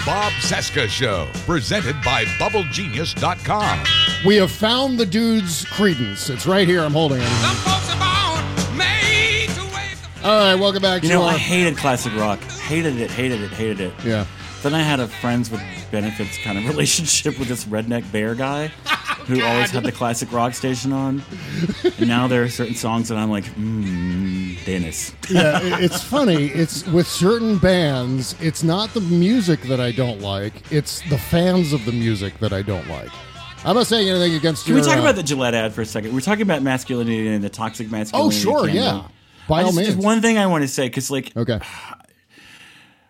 Bob Cesca Show, presented by BubbleGenius.com. We have found the dude's Creedence. It's right here. I'm holding it. All right, welcome back You to know, our. I hated classic rock. Hated it, hated it, hated it. Yeah. Then I had a friends with benefits kind of relationship with this redneck bear guy who always had the classic rock station on. And now there are certain songs that I'm like, mmm, Dennis. yeah, it- it's funny. It's with certain bands, it's not the music that I don't like, it's the fans of the music that I don't like. I'm not saying anything against Can your. we talk uh, about the Gillette ad for a second? We're talking about masculinity and the toxic masculinity. Oh, sure, campaign. yeah. By I all just, means. just one thing I want to say because, like, Okay.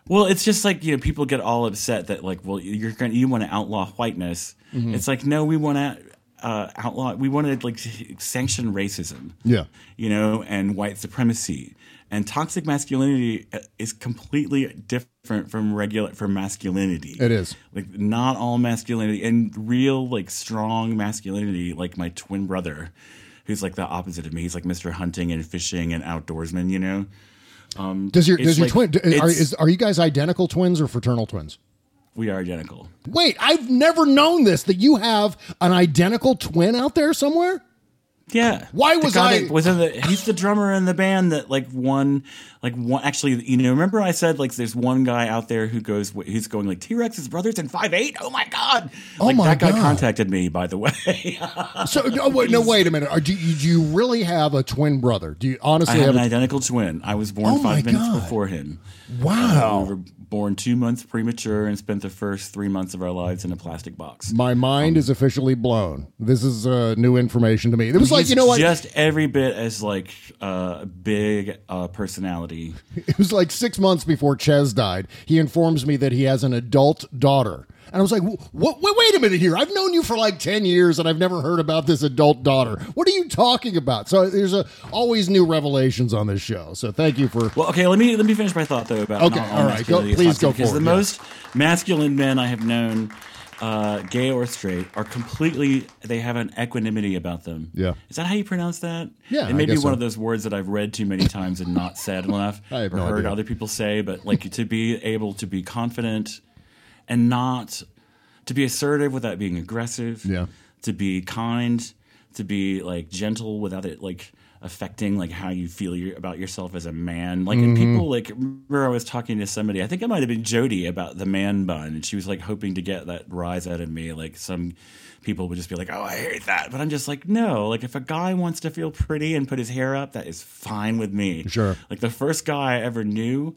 Well, it's just like you know, people get all upset that like, well, you're going to you want to outlaw whiteness. Mhm. It's like, no, we want to uh, outlaw. We want to like sanction racism. Yeah. you know, and white supremacy. And toxic masculinity uh, is completely different from regular from masculinity. It is. like not all masculinity and real like strong masculinity. Like my twin brother, who's like the opposite of me. He's like Mr. Hunting and fishing and outdoorsman. You know. Um, Does your does your like- twin are, is, are you guys identical twins or fraternal twins? we are identical. Wait, I've never known this that you have an identical twin out there somewhere. Yeah. Why was I- was in the? He's the drummer in the band that like won, like one. Actually, you know, remember I said like there's one guy out there who goes, he's going like T Rex's brothers in five eight. Oh my god! Oh like my that guy contacted me by the way. So no, wait, no, wait a minute. Are, do, you, do you really have a twin brother? Do you I honestly have have? an a- identical twin. I was born Oh five minutes God. before him. Wow. Uh, we were born two months premature and spent the first three months of our lives in a plastic box. My mind is officially blown. This is uh, new information to me. It was like you know what? Just every bit as like uh, big uh, personality. It was like six months before Ches died. He informs me that he has an adult daughter. And I was like, what, wait, wait a minute here. I've known you for like 10 years and I've never heard about this adult daughter. What are you talking about? So there's a, always new revelations on this show. So thank you for. Well, okay, let me let me finish my thought though about Okay, all right, go- please go because forward, the yeah. most masculine men I have known, uh, gay or straight, are completely they have an equanimity about them. Yeah. is that how you pronounce that? Yeah, it may be one so. of those words that I've read too many times and not said enough, I have or no heard idea. other people say. But like to be able to be confident and not to be assertive without being aggressive. Yeah. to be kind, to be like gentle without it like affecting like how you feel your, about yourself as a man. Like and Mm-hmm. people like remember I was talking to somebody. I think it might have been Jody about the man bun, and she was like hoping to get that rise out of me. Like some people would just be like, "Oh, I hate that," but I'm just like, no. Like if a guy wants to feel pretty and put his hair up, that is fine with me. Sure. Like the first guy I ever knew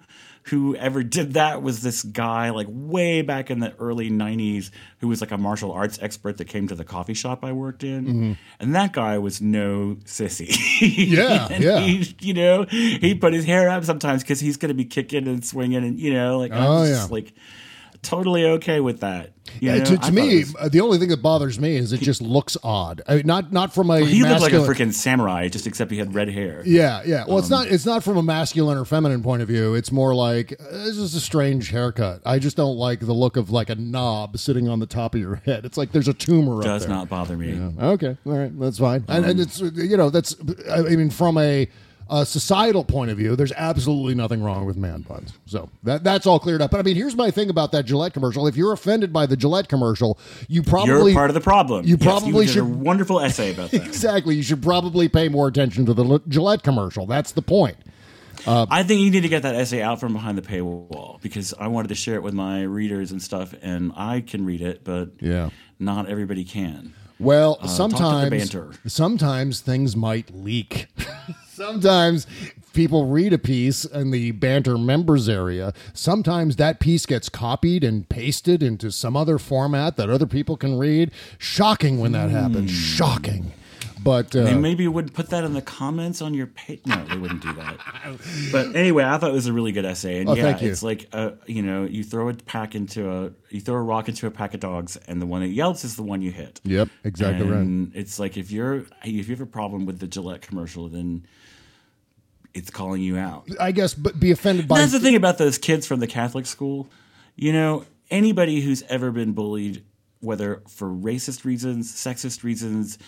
who ever did that was this guy like way back in the early 90s who was like a martial arts expert that came to the coffee shop I worked in. Mm-hmm. And that guy was no sissy. Yeah, yeah. He, you know, he put his hair up sometimes because he's going to be kicking and swinging and, you know, like, Oh, I'm just yeah. like totally okay with that. You Yeah, to, to me, was- the only thing that bothers me is it just looks odd. I mean, not not from a he looked like a freaking samurai, just except he had red hair. Yeah, yeah. Well, it's Um, not. It's not from a masculine or feminine point of view. It's more like uh, this is a strange haircut. I just don't like the look of like a knob sitting on the top of your head. It's like there's a tumor. Does up there. not bother me. Okay, all right, that's fine. and, Um, and it's you know that's I mean from a, a societal point of view, there's absolutely nothing wrong with man buns. So that that's all cleared up. But I mean, here's my thing about that Gillette commercial. If you're offended by the Gillette commercial, you probably You're part of the problem. You Yes, probably did should a wonderful essay about that. exactly. You should probably pay more attention to the Gillette commercial. That's the point. Uh, I think you need to get that essay out from behind the paywall because I wanted to share it with my readers and stuff, and I can read it, but Yeah. not everybody can. Well, Uh, talk to the sometimes banter. sometimes things might leak. sometimes people read a piece in the banter members area. Sometimes that piece gets copied and pasted into some other format that other people can read. Shocking when that happens. Hmm. Shocking. But uh, maybe would put that in the comments on your page. No, they wouldn't do that. But anyway, I thought it was a really good essay. And Oh, yeah, thank you. it's like uh, you know, you throw a pack into a you throw a rock into a pack of dogs, and the one that yelps is the one you hit. Yep, exactly right. It's like if you're if you have a problem with the Gillette commercial, then it's calling you out. I guess, but be offended by That's the thing about those kids from the Catholic school. You know, anybody who's ever been bullied, whether for racist reasons, sexist reasons,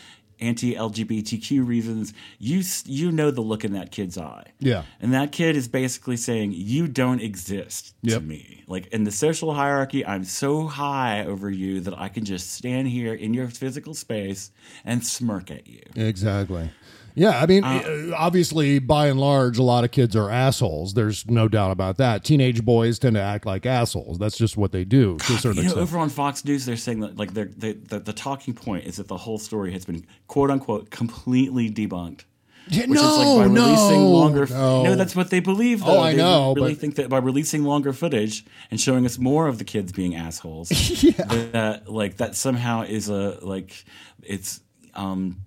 anti-LGBTQ reasons, you you know the look in that kid's eye. Yeah. And that kid is basically saying, "You don't exist Yep. to me." Like in the social hierarchy, I'm so high over you that I can just stand here in your physical space and smirk at you. Exactly. Yeah, I mean, uh, obviously, by and large, a lot of kids are assholes. There's no doubt about that. Teenage boys tend to act like assholes. That's just what they do to a certain You know, extent. over on Fox News, they're saying that like they're, they, the the talking point is that the whole story has been quote unquote completely debunked. Yeah, Which is like no, by releasing no, longer. no. that's what they believe. Oh, Though. I They know, Really but- think that by releasing longer footage and showing us more of the kids being assholes, that like that somehow is a like it's um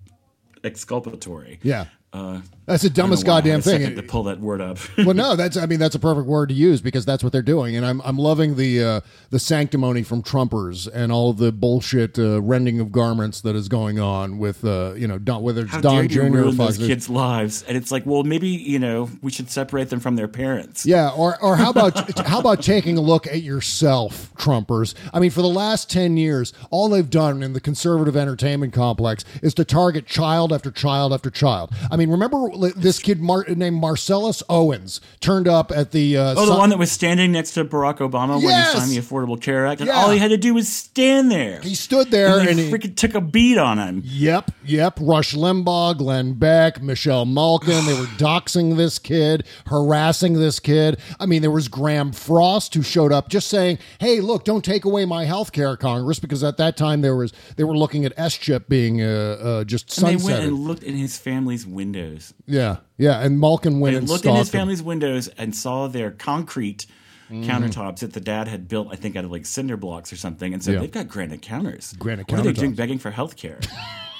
exculpatory. Yeah. Uh, That's the I don't know dumbest goddamn thing. To pull that word up. well, no, that's I mean that's a perfect word to use because that's what they're doing, and I'm I'm loving the uh, the sanctimony from Trumpers and all the bullshit uh, rending of garments that is going on with uh, you know Don, whether it's How Don Jr. or those kids' lives? And it's like, well, maybe you know we should separate them from their parents. Yeah, or or how about how about taking a look at yourself, Trumpers? I mean, for the last ten years, all they've done in the conservative entertainment complex is to target child after child after child. I mean, remember this kid Mar- named Marcellus Owens turned up at the uh, Oh, the Sun- one that was standing next to Barack Obama Yes! when he signed the Affordable Care Act, and Yeah. all he had to do was stand there. He stood there and, and he- freaking took a beat on him. Yep, yep. Rush Limbaugh, Glenn Beck, Michelle Malkin. They were doxing this kid, harassing this kid. I mean, there was Graeme Frost who showed up just saying, "Hey, look, don't take away my health care, Congress," because at that time there was they were looking at S chip being uh, uh, just And they went and looked in his family's windows. yeah, yeah. And Malkin went They and looked in his him. family's windows and saw their concrete Mhm. countertops that the dad had built, I think, out of like cinder blocks or something, and said Yeah. they've got granite counters. Granite what are they doing begging for health care?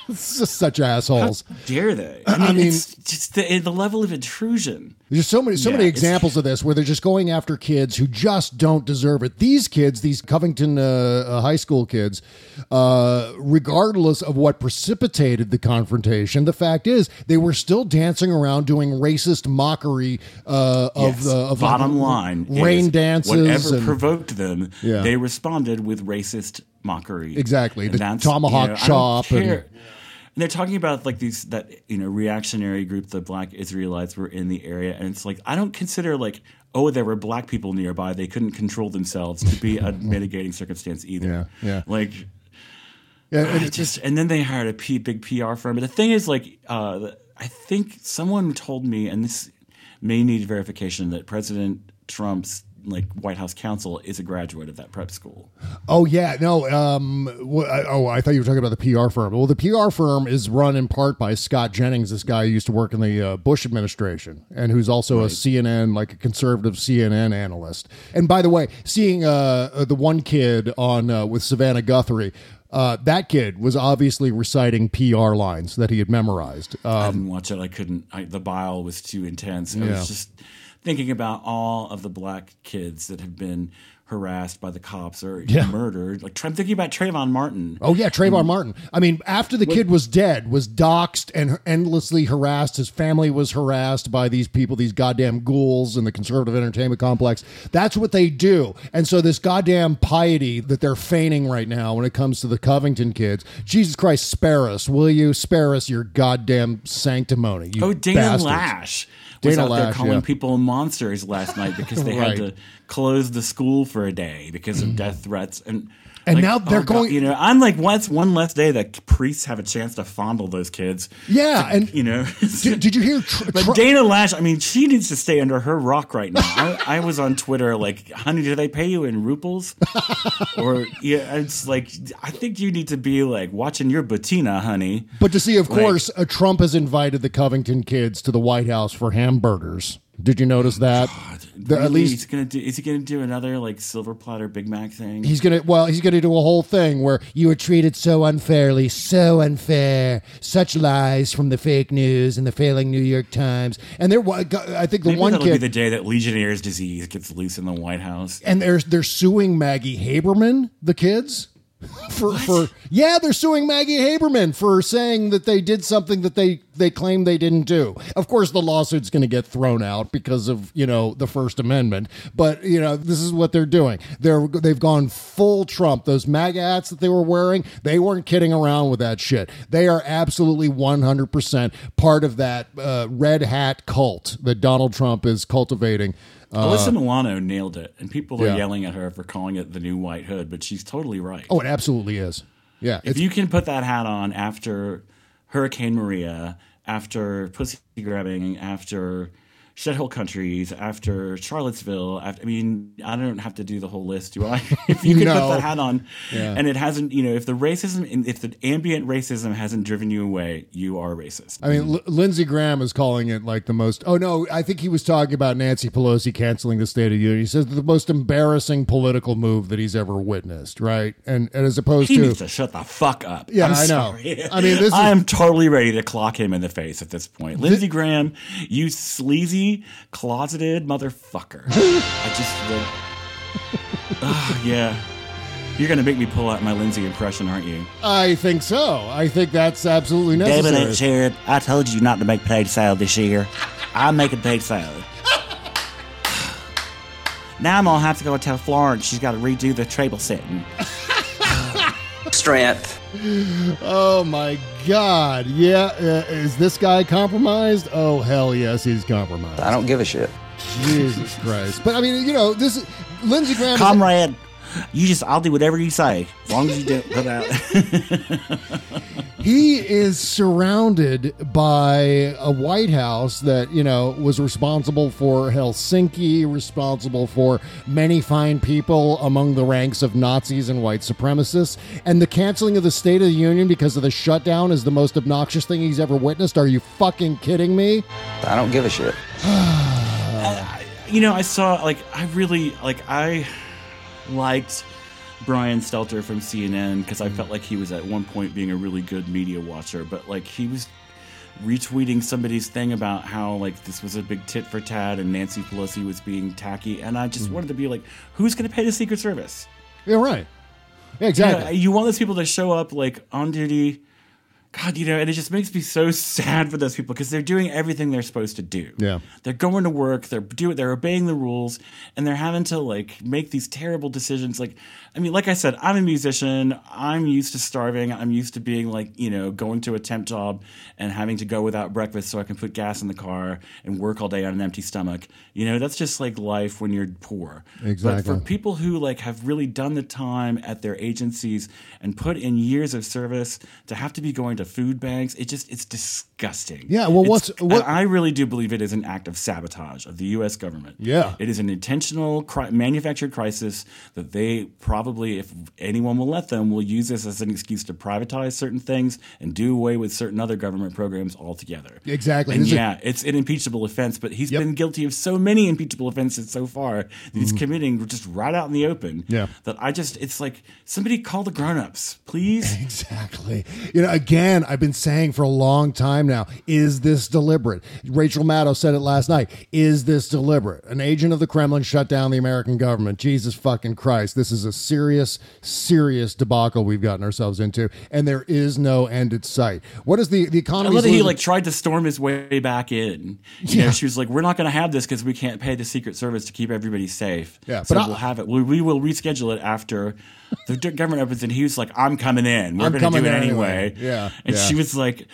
It's just such assholes. Dare they? I mean, I mean- it's just the, the level of intrusion. There's so many, so Yeah, many examples of this where they're just going after kids who just don't deserve it. These kids, these Covington uh, uh, high school kids, uh, regardless of what precipitated the confrontation, the fact is they were still dancing around doing racist mockery uh, of Yes. the of bottom like, line rain dances. Whatever and- provoked them, Yeah. they responded with racist mockery. Exactly. And The tomahawk I don't chop and-. And they're talking about like these that you know reactionary group, the Black Israelites were in the area, and it's like I don't consider like oh there were black people nearby, they couldn't control themselves to be a mitigating circumstance either. Yeah, yeah. Like Yeah, and just and then they hired a P, big PR firm. But the thing is, like, uh, I think someone told me, and this may need verification, that President Trump's like White House counsel is a graduate of that prep school. Oh yeah, no. Um, wh- I- oh, I thought you were talking about the PR firm. Well, the PR firm is run in part by Scott Jennings, this guy who used to work in the uh, Bush administration, and who's also a CNN, like a conservative CNN analyst. And by the way, seeing uh, uh, the one kid on uh, with Savannah Guthrie. Uh, that kid was obviously reciting PR lines that he had memorized. I Um, didn't watch it. I couldn't. I, the bile was too intense. I Yeah. was just thinking about all of the black kids that have been harassed by the cops or Yeah. murdered. Like I'm thinking about Trayvon Martin. Oh yeah, Trayvon mm-hmm. Martin. I mean, after the kid was dead, was doxxed and endlessly harassed. His family was harassed by these people, these goddamn ghouls in the conservative entertainment complex. That's what they do. And so this goddamn piety that they're feigning right now when it comes to the Covington kids, Jesus Christ, spare us, will you? Spare us your goddamn sanctimony. You Oh, Dana bastards. Loesch was Dana out there Loesch, calling yeah. people monsters last night because they Right. had to close the school for a day because of mm. death threats and. And like, now they're oh God, going- You know, I'm like, what's one less day that priests have a chance to fondle those kids? Yeah, and You know, did, did you hear? Tr- but Tr- Dana Loesch, I mean, she needs to stay under her rock right now. I, I was on Twitter like, honey, do they pay you in rubles? or yeah, it's like, I think you need to be like watching your Bettina, honey. But to see, of Like- course, uh, Trump has invited the Covington kids to the White House for hamburgers. Did you notice that? The- at Really? least he's gonna do. Is he gonna do another like silver platter Big Mac thing? He's gonna well, he's gonna do a whole thing where you were treated so unfairly, so unfair, such lies from the fake news and the failing New York Times. And there, wa- I think the Maybe one that'll kid, be the day that Legionnaire's disease gets loose in the White House. and they're they're suing Maggie Haberman, the kids. For, for yeah, they're suing Maggie Haberman for saying that they did something that they they claim they didn't do. Of course, the lawsuit's going to get thrown out because of you know the First Amendment. But you know this is what they're doing. They're they've gone full Trump. Those MAGA hats that they were wearing, they weren't kidding around with that shit. They are absolutely one hundred percent part of that uh, red hat cult that Donald Trump is cultivating. Uh, Alyssa Milano nailed it, and people are yeah. yelling at her for calling it the new white hood, but she's totally right. oh, it absolutely is. Yeah, if you can put that hat on after Hurricane Maria, after pussy grabbing, after shithole countries, after Charlottesville, after, I mean, I don't have to do the whole list, do I? if you can No. put that hat on, Yeah. and it hasn't, you know, if the racism, if the ambient racism hasn't driven you away, you are racist. I mean, L- Lindsey Graham is calling it like the most. Oh no, I think he was talking about Nancy Pelosi canceling the State of the Union. He says the most embarrassing political move that he's ever witnessed, right? And, and as opposed He to needs to shut the fuck up. Yeah, I'm I know. sorry. I mean, this is- I'm totally ready to clock him in the face at this point. Lindsey Graham, you sleazy, closeted motherfucker. I just, like, Ah, yeah. You're gonna make me pull out my Lindsay impression, aren't you? I think so. I think that's absolutely necessary. David H. Herod, I told you not to make potato salad this year. I'm making potato salad. now I'm gonna have to go tell Florence she's got to redo the table setting. Strength. Oh my God! Yeah, uh, is this guy compromised? Oh hell yes, he's compromised. I don't give a shit. Jesus Christ! But I mean, you know, this is Lindsey Graham. is- Comrade, you just, I'll do whatever you say, as long as you don't put out. he is surrounded by a White House that, you know, was responsible for Helsinki, responsible for many fine people among the ranks of Nazis and white supremacists. And the canceling of the State of the Union because of the shutdown is the most obnoxious thing he's ever witnessed. Are you fucking kidding me? I don't give a shit. Uh, you know, I saw like I really like I liked Brian Stelter from CNN because I mm-hmm. felt like he was at one point being a really good media watcher, but like he was retweeting somebody's thing about how like this was a big tit for tat and Nancy Pelosi was being tacky, and I just mm. wanted to be like, who's going to pay the Secret Service? Yeah, right. Yeah, exactly. You want those people to show up like on duty. God, you know, and it just makes me so sad for those people because they're doing everything they're supposed to do. Yeah. They're going to work, they're doing they're obeying the rules, and they're having to like make these terrible decisions. Like, I mean, like I said, I'm a musician. I'm used to starving. I'm used to being like, you know, going to a temp job and having to go without breakfast so I can put gas in the car and work all day on an empty stomach. You know, that's just like life when you're poor. Exactly. But for people who like have really done the time at their agencies and put in years of service to have to be going to food banks, it just it's disgusting. Yeah, well, It's- what's- what- I really do believe it is an act of sabotage of the U.S. government. Yeah. it is an intentional cri- manufactured crisis that they probably, if anyone will let them, will use this as an excuse to privatize certain things and do away with certain other government programs altogether. Exactly. And yeah, it's an impeachable offense, but he's Yep. been guilty of so many impeachable offenses so far that he's committing just right out in the open. Mm-hmm. Yeah. That I just, it's like somebody call the grown-ups, please. Exactly. You know, again, I've been saying for a long time now, is this deliberate? Rachel Maddow said it last night. Is this deliberate? An agent of the Kremlin shut down the American government. Jesus fucking Christ. This is a serious, serious debacle we've gotten ourselves into, and there is no end in sight. What is the the I economy? love that he like tried to storm his way back in. You Yeah. know, she was like, "We're not going to have this because we can't pay the Secret Service to keep everybody safe. Yeah, so but I- we'll have it. We, we will reschedule it after the government opens." And he was like, "I'm coming in. We're I'm going to do it anyway." anyway. Yeah, and yeah. she was like.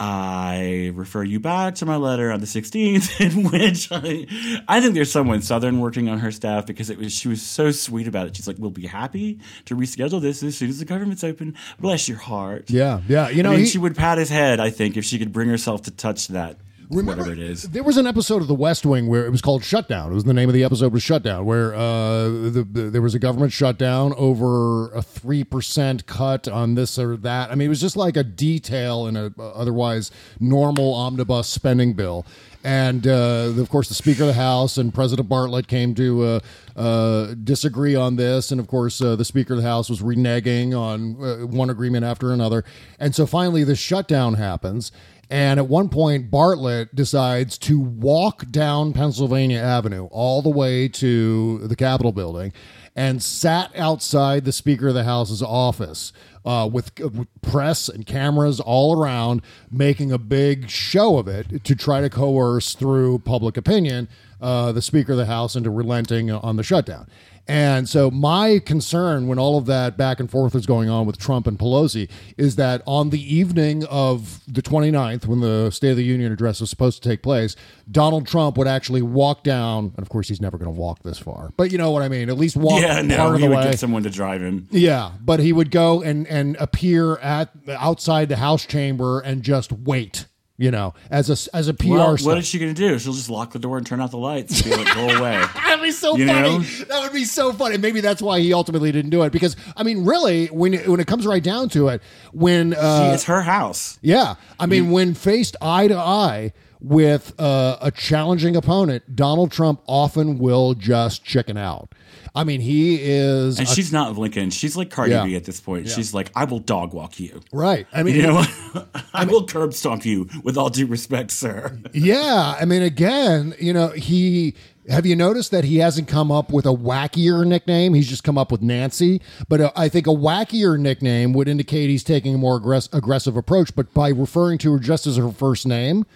I refer you back to my letter on the 16th, in which I, I think there's someone Southern working on her staff because it was she was so sweet about it. She's like, "We'll be happy to reschedule this as soon as the government's open. Bless your heart." Yeah, yeah. You know, I mean, he- she would pat his head. I think if she could bring herself to touch that whatever it is. There was an episode of The West Wing where it was called Shutdown. It was the name of the episode was Shutdown, where uh, the, the, there was a government shutdown over a three percent cut on this or that. I mean, it was just like a detail in a otherwise normal omnibus spending bill. And uh, of course, the Speaker of the House and President Bartlett came to uh, uh, disagree on this. And of course, uh, the Speaker of the House was reneging on uh, one agreement after another. And so finally, the shutdown happens. And at one point, Bartlett decides to walk down Pennsylvania Avenue all the way to the Capitol building and sat outside the Speaker of the House's office uh, with, uh, with press and cameras all around, making a big show of it to try to coerce through public opinion uh, the Speaker of the House into relenting on the shutdown. And so, my concern when all of that back and forth is going on with Trump and Pelosi is that on the evening of the 29th, when the State of the Union address was supposed to take place, Donald Trump would actually walk down. And of course, he's never going to walk this far, but you know what I mean? At least walk yeah, no, part of he the would way. get someone to drive him. Yeah, but he would go and and appear at outside the House chamber and just wait. You know, as a as a PR. Well, what is she going to do? She'll just lock the door and turn out the lights and be like, "Go away." That'd be so You funny. know? That would be so funny. Maybe that's why he ultimately didn't do it. Because I mean, really, when it, when it comes right down to it, when See, uh, it's her house. yeah, I mean, when faced eye to eye with uh, a challenging opponent, Donald Trump often will just chicken out. I mean, he is And a- she's not Lincoln. She's like Cardi Yeah. B at this point. Yeah. She's like, I will dog walk you. right. I mean, You know, I will curb stomp you with all due respect, sir. Yeah, I mean, again, you know, he. Have you noticed that he hasn't come up with a wackier nickname? He's just come up with Nancy. But uh, I think a wackier nickname would indicate he's taking a more aggress- aggressive approach. But by referring to her just as her first name,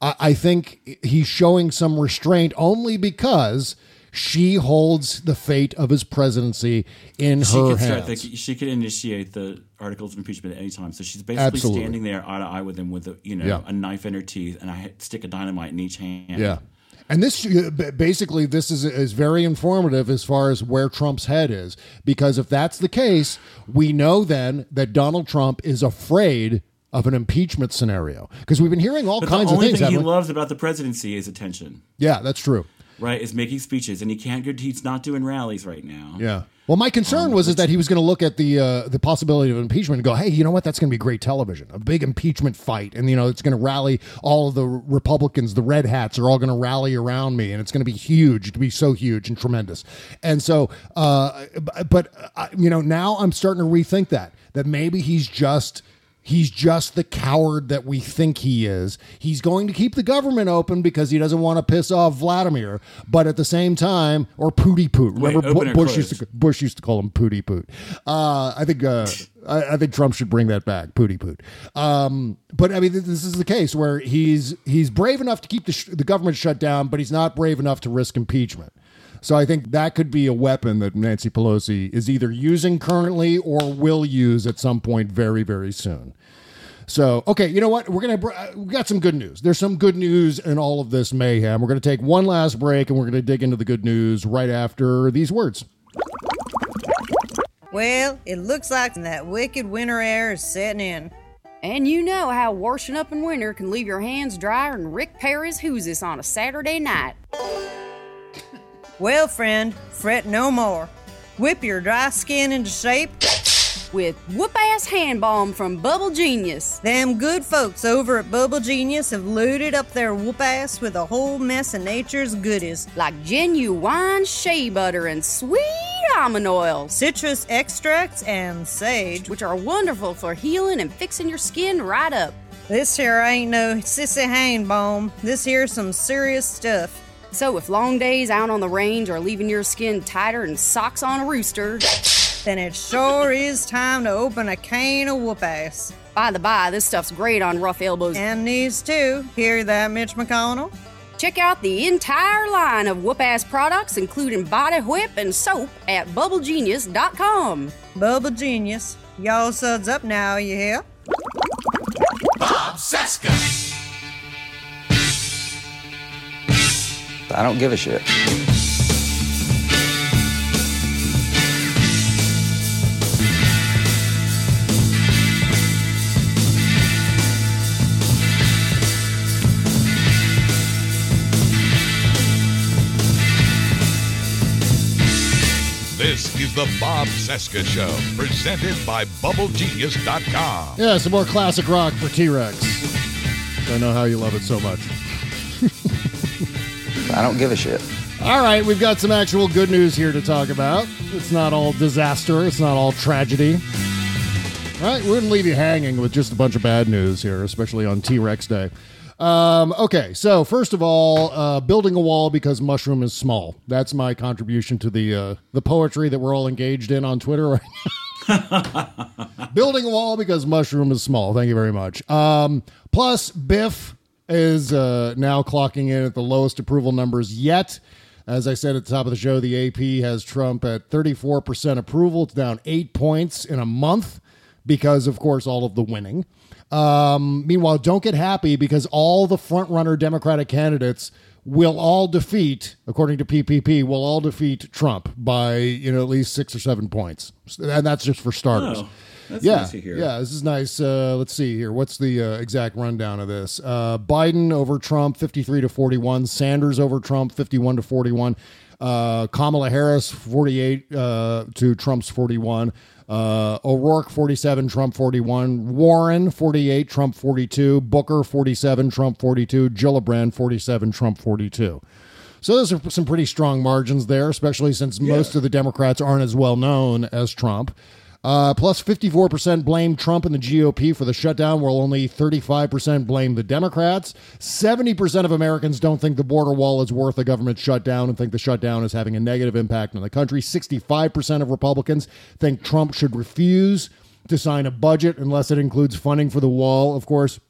I, I think he's showing some restraint only because she holds the fate of his presidency in She her hands. the, she could initiate the articles of impeachment at any time. So she's basically Absolutely. standing there eye to eye with him with a you know Yeah. a knife in her teeth and I stick a dynamite in each hand. Yeah. And this uh, basically this is is very informative as far as where Trump's head is because if that's the case, we know then that Donald Trump is afraid of an impeachment scenario because we've been hearing all But kinds of things. the only thing he loves about the presidency is attention. yeah, that's true. Right, is making speeches, and he can't. He's not doing rallies right now. Yeah. Well, my concern was is that he was going to look at the uh, the possibility of impeachment and go, "Hey, you know what? That's going to be great television. A big impeachment fight, and you know, it's going to rally all of the Republicans. The red hats are all going to rally around me, and it's going to be huge. It's going to be so huge and tremendous." And so, uh, but uh, you know, now I'm starting to rethink that that maybe he's just He's just the coward that we think he is. He's going to keep the government open because he doesn't want to piss off Vladimir, but at the same time, or Pooty Poot. Remember, or Bush used to? Bush used to call him Pooty Poot. Uh, I think uh, I, I think Trump should bring that back, Pooty Poot. Um, but I mean, this is the case where he's he's brave enough to keep the, sh- the government shut down, but he's not brave enough to risk impeachment. So I think that could be a weapon that Nancy Pelosi is either using currently or will use at some point very very soon. So, okay, you know what? We're gonna br- uh, we got some good news. There's some good news in all of this mayhem. We're gonna take one last break, and we're gonna dig into the good news right after these words. Well, it looks like that wicked winter air is setting in. And you know how washing up in winter can leave your hands drier than Rick Perry's hooses on a Saturday night. Well, friend, fret no more. Whip your dry skin into shape with whoop ass hand balm from Bubble Genius. Them good folks over at Bubble Genius have loaded up their whoop ass with a whole mess of nature's goodies. Like genuine shea butter and sweet almond oil, citrus extracts, and sage, which are wonderful for healing and fixing your skin right up. This here ain't no sissy hand balm. This here's some serious stuff. So, if long days out on the range are leaving your skin tighter than socks on a rooster, then it sure is time to open a can of whoop ass. By the by, this stuff's great on rough elbows and knees too. Hear that, Mitch McConnell? Check out the entire line of whoop ass products, including body whip and soap, at bubblegenius.com. Bubble Genius. Y'all suds up now, you hear? Bob Cesca. I don't give a shit. This is the Bob Cesca Show, presented by BubbleGenius.com. Yeah, some more classic rock for T Rex. I know how you love it so much. I don't give a shit. All right, we've got some actual good news here to talk about. It's not all disaster, it's not all tragedy. All right, we're going to leave you hanging with just a bunch of bad news here, especially on T Rex Day. Um, okay, so first of all, uh, building a wall because mushroom is small. That's my contribution to the uh, the poetry that we're all engaged in on Twitter right now. building a wall because mushroom is small. Thank you very much. Um, plus, Biff is uh, now clocking in at the lowest approval numbers yet. As I said at the top of the show, the AP has Trump at 34% approval. It's down eight points in a month because, of course, all of the winning. Um, meanwhile, don't get happy because all the front-runner Democratic candidates will all defeat, according to PPP, will all defeat Trump by you know at least six or seven points, and that's just for starters. Oh, that's yeah, nice to hear. yeah, this is nice. Uh, let's see here. What's the uh, exact rundown of this? Uh, Biden over Trump, fifty-three to forty-one. Sanders over Trump, fifty-one to forty-one. Uh, Kamala Harris, forty-eight uh, to Trump's forty-one. Uh, O'Rourke, 47, Trump 41. Warren, 48, Trump 42. Booker, 47, Trump 42. Gillibrand, 47, Trump 42. So those are some pretty strong margins there, especially since most of the Democrats aren't as well known as Trump. Uh, plus 54% blame Trump and the GOP for the shutdown, while only 35% blame the Democrats. 70% of Americans don't think the border wall is worth a government shutdown and think the shutdown is having a negative impact on the country. 65% of Republicans think Trump should refuse to sign a budget unless it includes funding for the wall. Of course,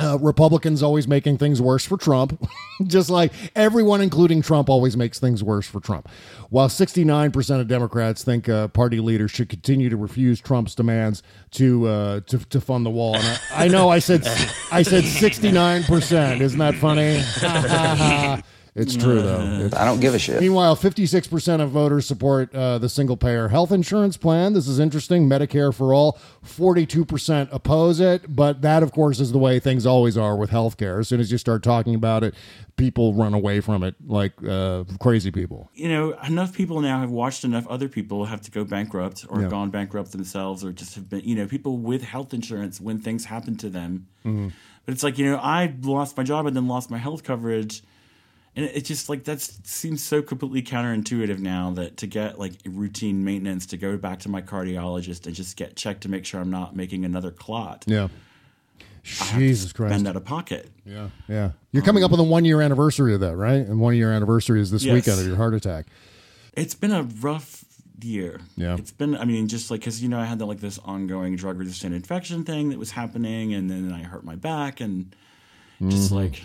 uh, Republicans always making things worse for Trump, just like everyone, including Trump, always makes things worse for Trump. While 69% of Democrats think uh, party leaders should continue to refuse Trump's demands to uh, to, to fund the wall. And I, I know I said I said 69%. Isn't that funny? it's true though. It's- I don't give a shit. Meanwhile, 56% of voters support uh, the single payer health insurance plan. This is interesting. Medicare for all. 42% oppose it. But that, of course, is the way things always are with healthcare. As soon as you start talking about it, people run away from it like uh, crazy people. you know, enough people now have watched enough other people have to go bankrupt or Yeah. have gone bankrupt themselves or just have been, you know, people with health insurance when things happen to them. Mhm. But it's like, you know, I lost my job and then lost my health coverage. And it- it's just like that seems so completely counterintuitive now that to get like routine maintenance, to go back to my cardiologist and just get checked to make sure I'm not making another clot. Yeah. I have to Jesus Christ. Spend out of pocket. Yeah. Yeah. You're coming up on the one year anniversary of that, right? And one year anniversary is this Yes. weekend of your heart attack. It's been a rough year. Yeah. It's been, I mean, just like, because, you know, I had that, like this ongoing drug resistant infection thing that was happening, and then I hurt my back, and just Mhm. like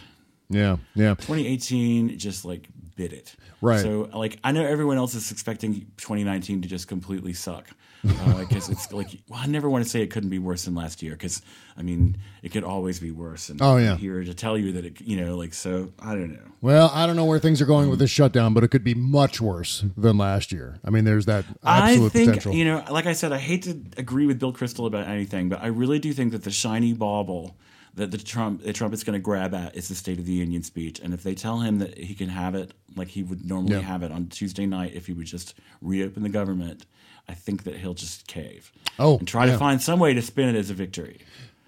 Yeah. Yeah. 2018 just like bit it. Right. So, like, I know everyone else is expecting 2019 to just completely suck. Uh, because it's like, well, I never want to say it couldn't be worse than last year, because, I mean, it could always be worse. And Oh, yeah. Here to tell you that it, you know, like, so I don't know. Well, I don't know where things are going with this shutdown, but it could be much worse than last year. I mean, there's that absolute I think potential. you know, like I said, I hate to agree with Bill Kristol about anything, but I really do think that the shiny bauble that the Trump that Trump is going to grab at is the State of the Union speech, and if they tell him that he can have it like he would normally Yeah. have it on Tuesday night, if he would just reopen the government, I think that he'll just cave. Oh, and try yeah. to find some way to spin it as a victory.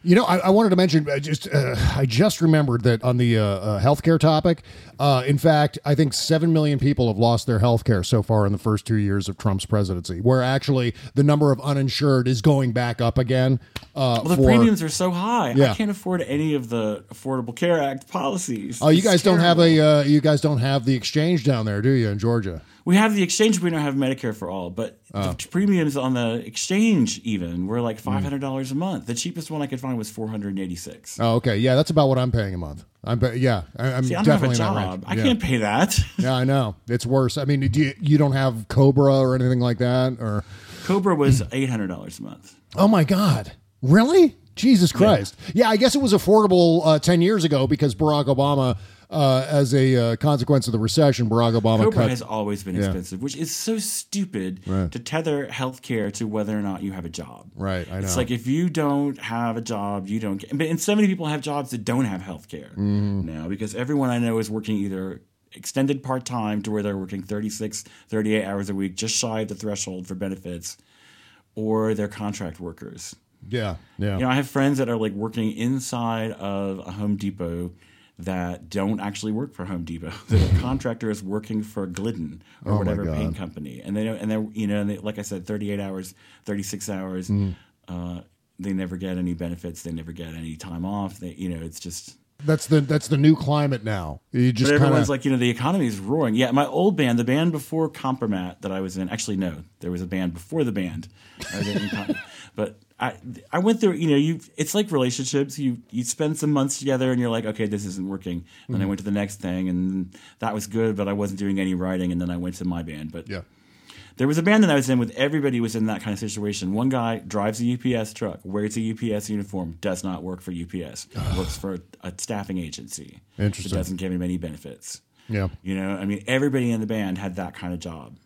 You know, I, I wanted to mention. I just uh, I just remembered that on the uh, uh, healthcare topic. Uh, in fact, I think seven million people have lost their healthcare so far in the first two years of Trump's presidency. Where actually the number of uninsured is going back up again. Uh, Well, the for- premiums are so high. Yeah. I can't afford any of the Affordable Care Act policies. Oh, you guys don't have a uh, you guys don't have the exchange down there, do you, in Georgia? We have the exchange, we don't have Medicare for all, but Oh. the premiums on the exchange even were like mm. five hundred dollars a month. The cheapest one I could find was four hundred and eighty six. Oh, okay, yeah, that's about what I'm paying a month. I'm pa- yeah, I, I'm See, I don't have a definitely job. I Yeah. can't pay that. Yeah, I know it's worse. I mean, do you, you don't have Cobra or anything like that, or Cobra was eight hundred dollars a month. Oh my God! Really? Jesus Christ! Yeah, I guess it was affordable uh, ten years ago because Barack Obama, uh, as a uh, consequence of the recession, Barack Obama Cobra cut. has always been Yeah. expensive, which is so stupid Right. to tether healthcare to whether or not you have a job. Right, I It's like if you don't have a job, you don't get. But and so many people have jobs that don't have healthcare Mhm. now because everyone I know is working either extended part time to where they're working 36, 38 hours a week, just shy of the threshold for benefits, or they're contract workers. Yeah, yeah. You know, I have friends that are like working inside of a Home Depot that don't actually work for Home Depot. The contractor is working for Glidden or Oh whatever paint company, and they don't, and they you know, and they, like I said, thirty eight hours, thirty six hours. Mm. Uh, they never get any benefits. They never get any time off. They, you know, it's just. That's the that's the new climate now. You just but everyone's of like, you know, the economy is roaring. Yeah, my old band, the band before Compromat that I was in, actually no, there was a band before the band. I was in but I I went through, you know, you it's like relationships. You you spend some months together and you're like, okay, this isn't working. And then I mm-hmm. went to the next thing and that was good, but I wasn't doing any writing. And then I went to my band. But yeah. There was a band that I was in with everybody was in that kind of situation. One guy drives a UPS truck, wears a UPS uniform, does not work for UPS, works for a, a staffing agency. Interesting. That doesn't give him any benefits. Yeah. You know, I mean, everybody in the band had that kind of job.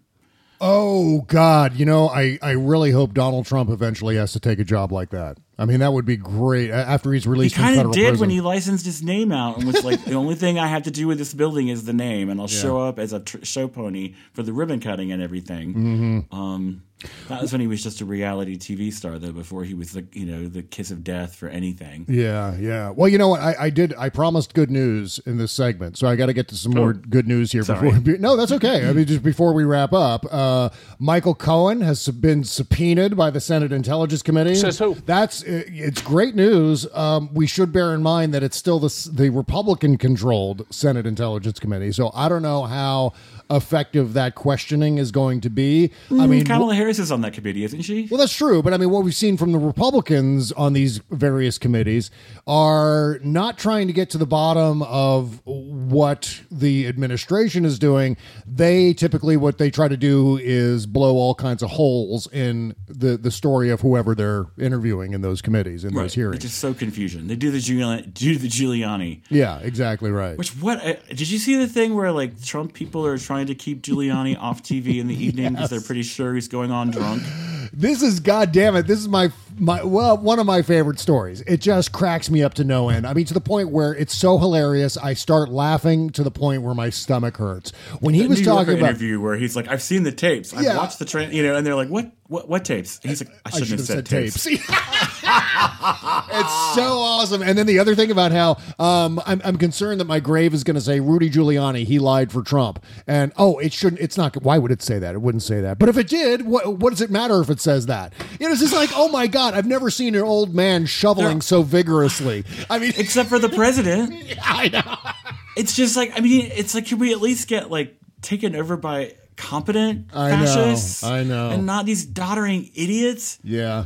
Oh God, you know, I I really hope Donald Trump eventually has to take a job like that. I mean, that would be great after he's released from kind of did prison. when he licensed his name out and was like, the only thing I have to do with this building is the name, and I'll Yeah. show up as a tr- show pony for the ribbon cutting and everything. Mhm. Um, that was when he was just a reality TV star, though. Before he was the you know the kiss of death for anything. Yeah, yeah. Well, you know what? I, I did. I promised good news in this segment, so I got to get to some more Oh. good news here Sorry. before. No, that's okay. I mean, just before we wrap up, uh, Michael Cohen has been subpoenaed by the Senate Intelligence Committee. Says who? That's uh, it's great news. Um, we should bear in mind that it's still the the Republican-controlled Senate Intelligence Committee. So I don't know how effective that questioning is going to be. I Mm, mean, Kamala Harris is on that committee, isn't she? well, that's true, but I mean, what we've seen from the Republicans on these various committees are not trying to get to the bottom of what the administration is doing. They typically, what they try to do is blow all kinds of holes in the the story of whoever they're interviewing in those committees in those hearings. It's just so confusion. They do the Giuliani, do the Giuliani. Yeah, exactly right. Which what uh, did you see the thing where like Trump people are trying to keep Giuliani off TV in the evening because they're pretty sure he's going on drunk? This is goddamn it. This is my my well one of my favorite stories. It just cracks me up to no end. I mean, to the point where it's so hilarious. I start laughing to the point where my stomach hurts. When he The was New talking Yorker about interview where he's like, "I've seen the tapes. I've Yeah. watched the train," you know, and they're like, "What? What? What tapes?" And he's like, "I shouldn't, have, said, tapes." it's so awesome. And then the other thing about how um, I'm, I'm concerned that my grave is going to say Rudy Giuliani he lied for Trump, and oh, it shouldn't. It's not. Why would it say that? It wouldn't say that. But if it did, what, what does it matter if it says that? You know, it's just like, oh my god, I've never seen an old man shoveling so vigorously. I mean, except for the president. I know. It's just like I mean, it's like, can we at least get like taken over by competent I know, fascists? I know. and not these doddering idiots. Yeah.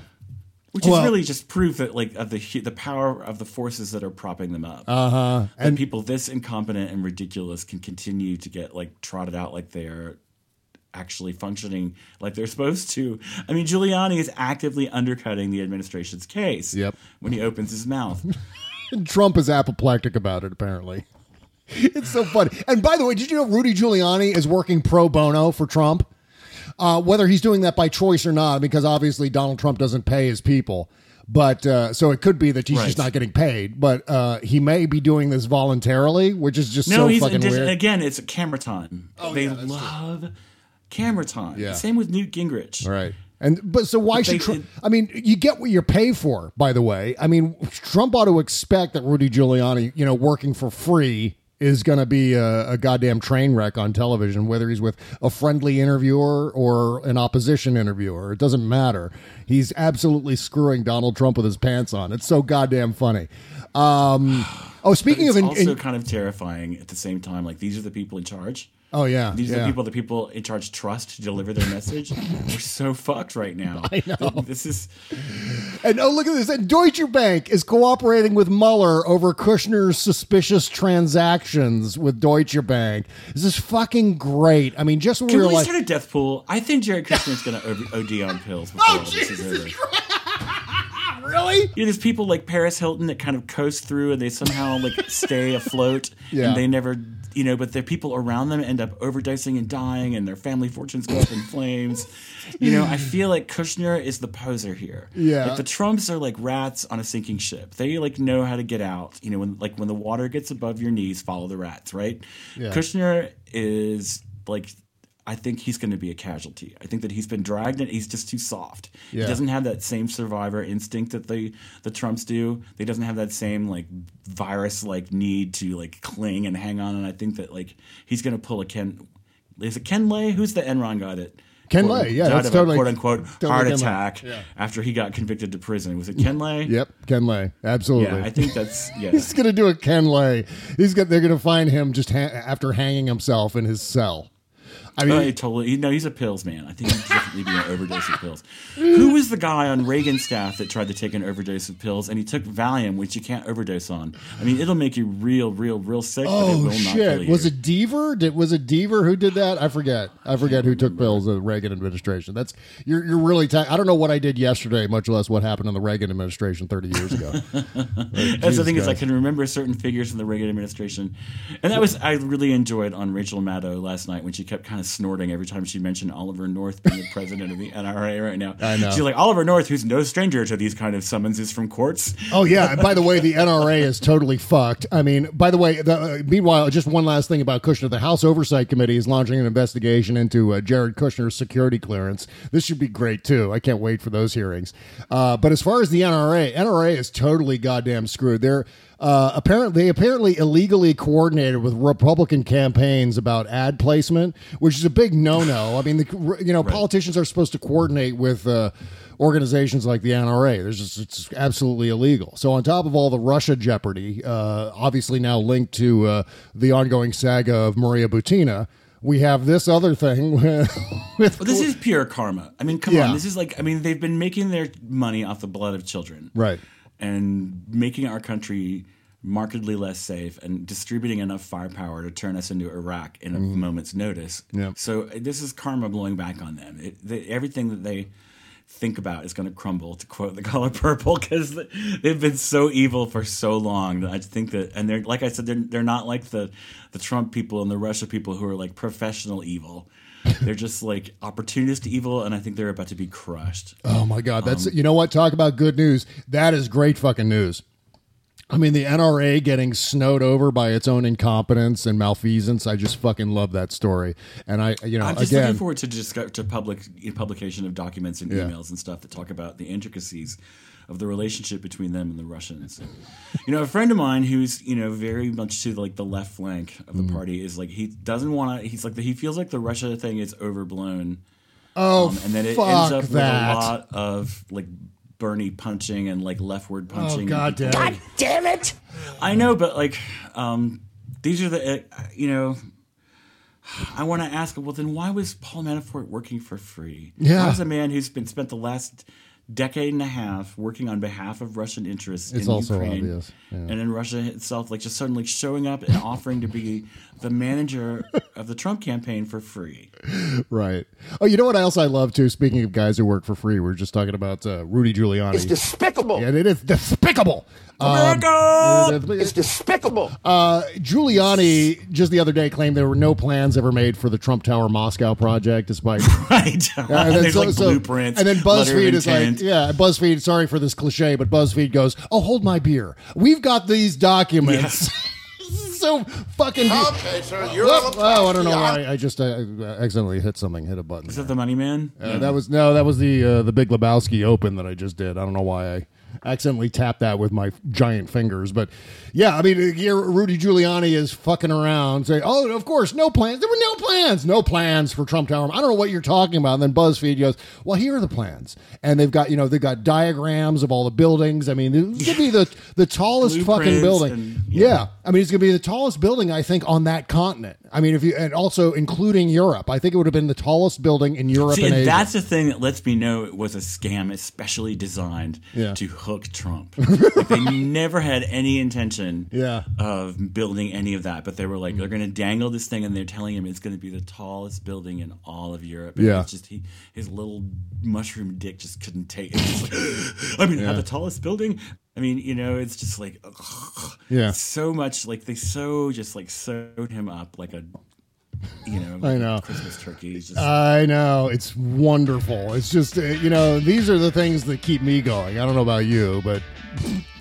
Which Well- is really just proof that like of the the power of the forces that are propping them up. Uh-huh. That And- people this incompetent and ridiculous can continue to get like trotted out like they're actually functioning like they're supposed to. I mean, Giuliani is actively undercutting the administration's case. Yep. When he opens his mouth. And Trump is apoplectic about it, apparently. It's so funny. And by the way, did you know Rudy Giuliani is working pro bono for Trump? Uh, whether he's doing that by choice or not, because obviously Donald Trump doesn't pay his people. But uh, so it could be that he's just not getting paid. But uh, he may be doing this voluntarily, which is just no, so he's fucking weird. again. It's a camera time. Oh, they love camera time. Yeah. Same with Newt Gingrich. Right. And but so why But should Trump? I mean, you get what you're paid for. By the way, I mean Trump ought to expect that Rudy Giuliani, you know, working for free is going to be a, a goddamn train wreck on television, whether he's with a friendly interviewer or an opposition interviewer. It doesn't matter. He's absolutely screwing Donald Trump with his pants on. It's so goddamn funny. Um, oh, speaking of, it's in, also in- kind of terrifying at the same time. Like these are the people in charge. Oh yeah, These are yeah. the people that people in charge trust to deliver their message. We're so fucked right now. I know. This is And oh, look at this. And Deutsche Bank is cooperating with Mueller over Kushner's suspicious transactions with Deutsche Bank. This is fucking great. I mean, just when Can we we like, start a death pool? I think Jared Kushner's going to OD on pills before oh, all this is over. really? Yeah, there's people like Paris Hilton that kind of coast through and they somehow like stay afloat. Yeah. And they never, you know, but the people around them end up overdosing and dying and their family fortunes go up in flames. You know, I feel like Kushner is the poser here. Yeah. Like the Trumps are like rats on a sinking ship. They like know how to get out. You know, when like when the water gets above your knees, follow the rats, right? Yeah. Kushner is like I think he's going to be a casualty. I think that he's been dragged and he's just too soft. Yeah. He doesn't have that same survivor instinct that the the Trumps do. He doesn't have that same like virus like need to like cling and hang on. And I think that like he's going to pull a Ken. Is it Ken Lay? Who's the Enron guy that? Ken quote- Lay, yeah, that's totally- a quote unquote totally heart Ken attack Yeah. after he got convicted to prison. Was it Ken Lay? Yep, Ken Lay, absolutely. Yeah, I think that's yeah. He's gonna do a Ken Lay. He's got. They're gonna find him just ha- after hanging himself in his cell. I mean, oh, he totally. He, no, he's a pills man. I think he'd definitely be an overdose of pills. Who was the guy on Reagan's staff that tried to take an overdose of pills and he took Valium, which you can't overdose on? I mean, it'll make you real, real, real sick. but it Oh will shit! Was it Deaver? Did was it Deaver who did that? I forget. I forget who took pills in the Reagan administration. That's you're you're really. ta- I don't know what I did yesterday, much less what happened in the Reagan administration thirty years ago. That's the thing is, I can remember certain figures from the Reagan administration, and that was I really enjoyed on Rachel Maddow last night when she kept kind of snorting every time she mentioned Oliver North being the president of the NRA right now. I know. She's like Oliver North, who's no stranger to these kind of summonses from courts. Oh yeah. and By the way, the NRA is totally fucked. I mean, by the way, the, uh, meanwhile, just one last thing about Kushner: the House Oversight Committee is launching an investigation into uh, Jared Kushner's security clearance. This should be great too. I can't wait for those hearings. Uh, but as far as the NRA, NRA is totally goddamn screwed. They're uh, apparently they apparently illegally coordinated with Republican campaigns about ad placement, which is a big no-no. I mean, the, you know, politicians are supposed to coordinate with. Uh, organizations like the NRA. There's just it's absolutely illegal. So on top of all the Russia jeopardy, uh, obviously now linked to uh, the ongoing saga of Maria Butina, we have this other thing with. with Well, this is pure karma. I mean, come Yeah. on. This is like, I mean, they've been making their money off the blood of children. Right. And making our country markedly less safe and distributing enough firepower to turn us into Iraq in a Mhm. moment's notice. Yeah. So this is karma blowing back on them. It, they, everything that they think about is going to crumble, to quote the color purple, because they've been so evil for so long. that I think that, and they're like I said, they're they're not like the the Trump people and the Russia people who are like professional evil. They're just like opportunist evil, and I think they're about to be crushed. Oh my God, that's Um, you know what? Talk about good news. That is great fucking news. I mean, the NRA getting snowed over by its own incompetence and malfeasance. I just fucking love that story. And I, you know, I'm just again, looking forward to discuss, to public publication of documents and Yeah. emails and stuff that talk about the intricacies of the relationship between them and the Russians. you know, a friend of mine who's you know very much to like the left flank of the Mm. party is like he doesn't want to. He's like he feels like the Russia thing is overblown. Oh, um, and then it ends up with a lot of like Bernie punching and like leftward punching. Oh, God damn it. God damn it! I know, but like, um, these are the uh, you know. I want to ask, well, then why was Paul Manafort working for free? Yeah. Why was a man who's been spent the last decade and a half working on behalf of Russian interests It's in also Ukraine obvious, yeah. and in Russia itself, like just suddenly showing up and offering to be the manager of the Trump campaign for free? right. Oh, you know what else I love too? Speaking of guys who work for free, we are just talking about uh, Rudy Giuliani. It's despicable. Yeah, it is despicable. America! it's despicable. Uh, Giuliani just the other day claimed there were no plans ever made for the Trump Tower Moscow project, despite right. There's, like, blueprints, And then letter of BuzzFeed is like, yeah, BuzzFeed. Sorry for this cliche, but BuzzFeed goes, "Oh, hold my beer. We've got these documents." so fucking. Okay, sir, you're oh, oh, I don't know why I just uh, accidentally hit something, hit a button. Is that the Money Man? Uh, That was no, that was the uh, the Big Lebowski Open that I just did. I don't know why I accidentally tapped that with my giant fingers, but yeah, I mean, Rudy Giuliani is fucking around, saying, "Oh, of course, no plans. There were no plans, no plans for Trump Tower." I don't know what you're talking about. And then BuzzFeed goes, "Well, here are the plans," and they've got you know they've got diagrams of all the buildings. I mean, this could be the the tallest fucking building. and- yeah. I mean, it's going to be the tallest building I think on that continent. I mean, if you and also including Europe, I think it would have been the tallest building in Europe See, and and Asia. that's the thing that lets me know it was a scam, especially designed Yeah. to hook Trump. like they never had any intention Yeah. of building any of that, but they were like, they're going to dangle this thing, and they're telling him it's going to be the tallest building in all of Europe. And Yeah. it's just he, his little mushroom dick just couldn't take it. Like, I mean, Yeah. the tallest building. I mean, you know, it's just like, ugh. Yeah. so much like they so just like sewed him up like a, you know, I know. Christmas turkey. Just, I know it's wonderful. It's just uh, you know these are the things that keep me going. I don't know about you, but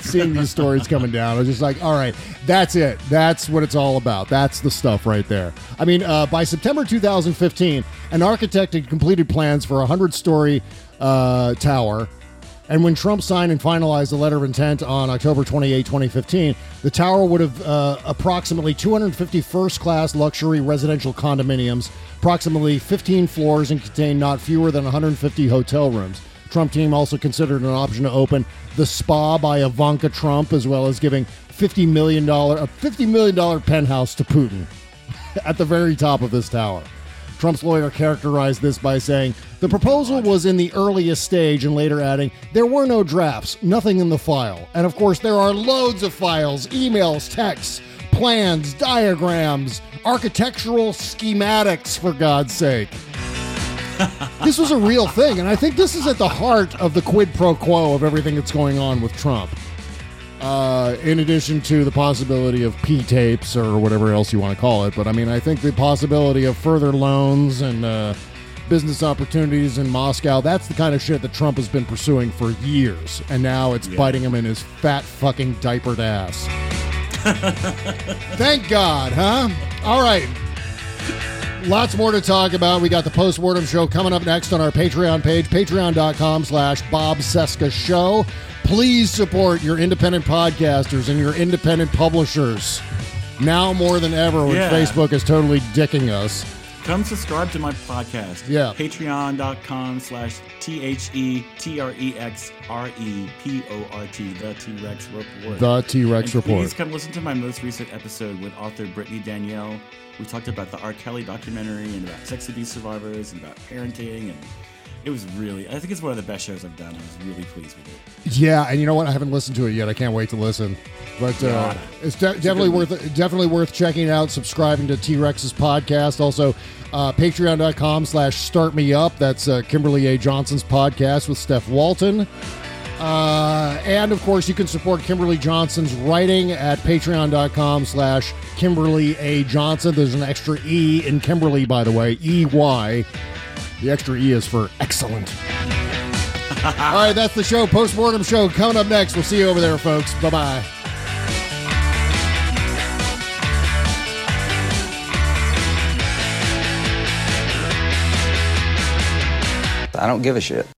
seeing these stories coming down, I was just like, all right, that's it. That's what it's all about. That's the stuff right there. I mean, uh, by September 2015, an architect had completed plans for a hundred-story uh, tower. And when Trump signed and finalized the letter of intent on October 28, 2015, the tower would have uh, approximately 250 first class luxury residential condominiums, approximately 15 floors, and contain not fewer than 150 hotel rooms. Trump team also considered an option to open the spa by Ivanka Trump, as well as giving $50 million, a $50 million penthouse to Putin at the very top of this tower. Trump's lawyer characterized this by saying the proposal was in the earliest stage and later adding there were no drafts, nothing in the file. And of course, there are loads of files, emails, texts, plans, diagrams, architectural schematics, for God's sake. this was a real thing, and I think this is at the heart of the quid pro quo of everything that's going on with Trump. Uh, in addition to the possibility of P tapes or whatever else you want to call it, but I mean, I think the possibility of further loans and uh, business opportunities in Moscow, that's the kind of shit that Trump has been pursuing for years, and now it's biting him in his fat fucking diapered ass. Thank God, huh? All right. Lots more to talk about. We got the postmortem show coming up next on our Patreon page, patreon.com slash Bob Cesca Show. Please support your independent podcasters and your independent publishers. Now more than ever when Yeah. Facebook is totally dicking us. Come subscribe to my podcast. Yeah. Patreon.com slash T H E T R E X R E P O R T, The T Rex Report. The T-Rex And Report. Please come listen to my most recent episode with author Brittany Danielle. We talked about the R. Kelly documentary and about sex abuse survivors and about parenting. And it was really, I think it's one of the best shows I've done. I was really pleased with it. Yeah, and you know what? I haven't listened to it yet. I can't wait to listen. But uh, Yeah. it's de- definitely good worth definitely worth checking out. Subscribing to T Rex's podcast. Also, uh, Patreon.com slash Start Me Up. That's uh, Kimberley A. Johnson's podcast with Steph Walton. Uh, and of course, you can support Kimberley Johnson's writing at patreon.com slash Kimberley A. Johnson. There's an extra E in Kimberley, by the way, E Y. The extra E is for excellent. All right, that's the show. Postmortem show coming up next. We'll see you over there, folks. Bye bye. I don't give a shit.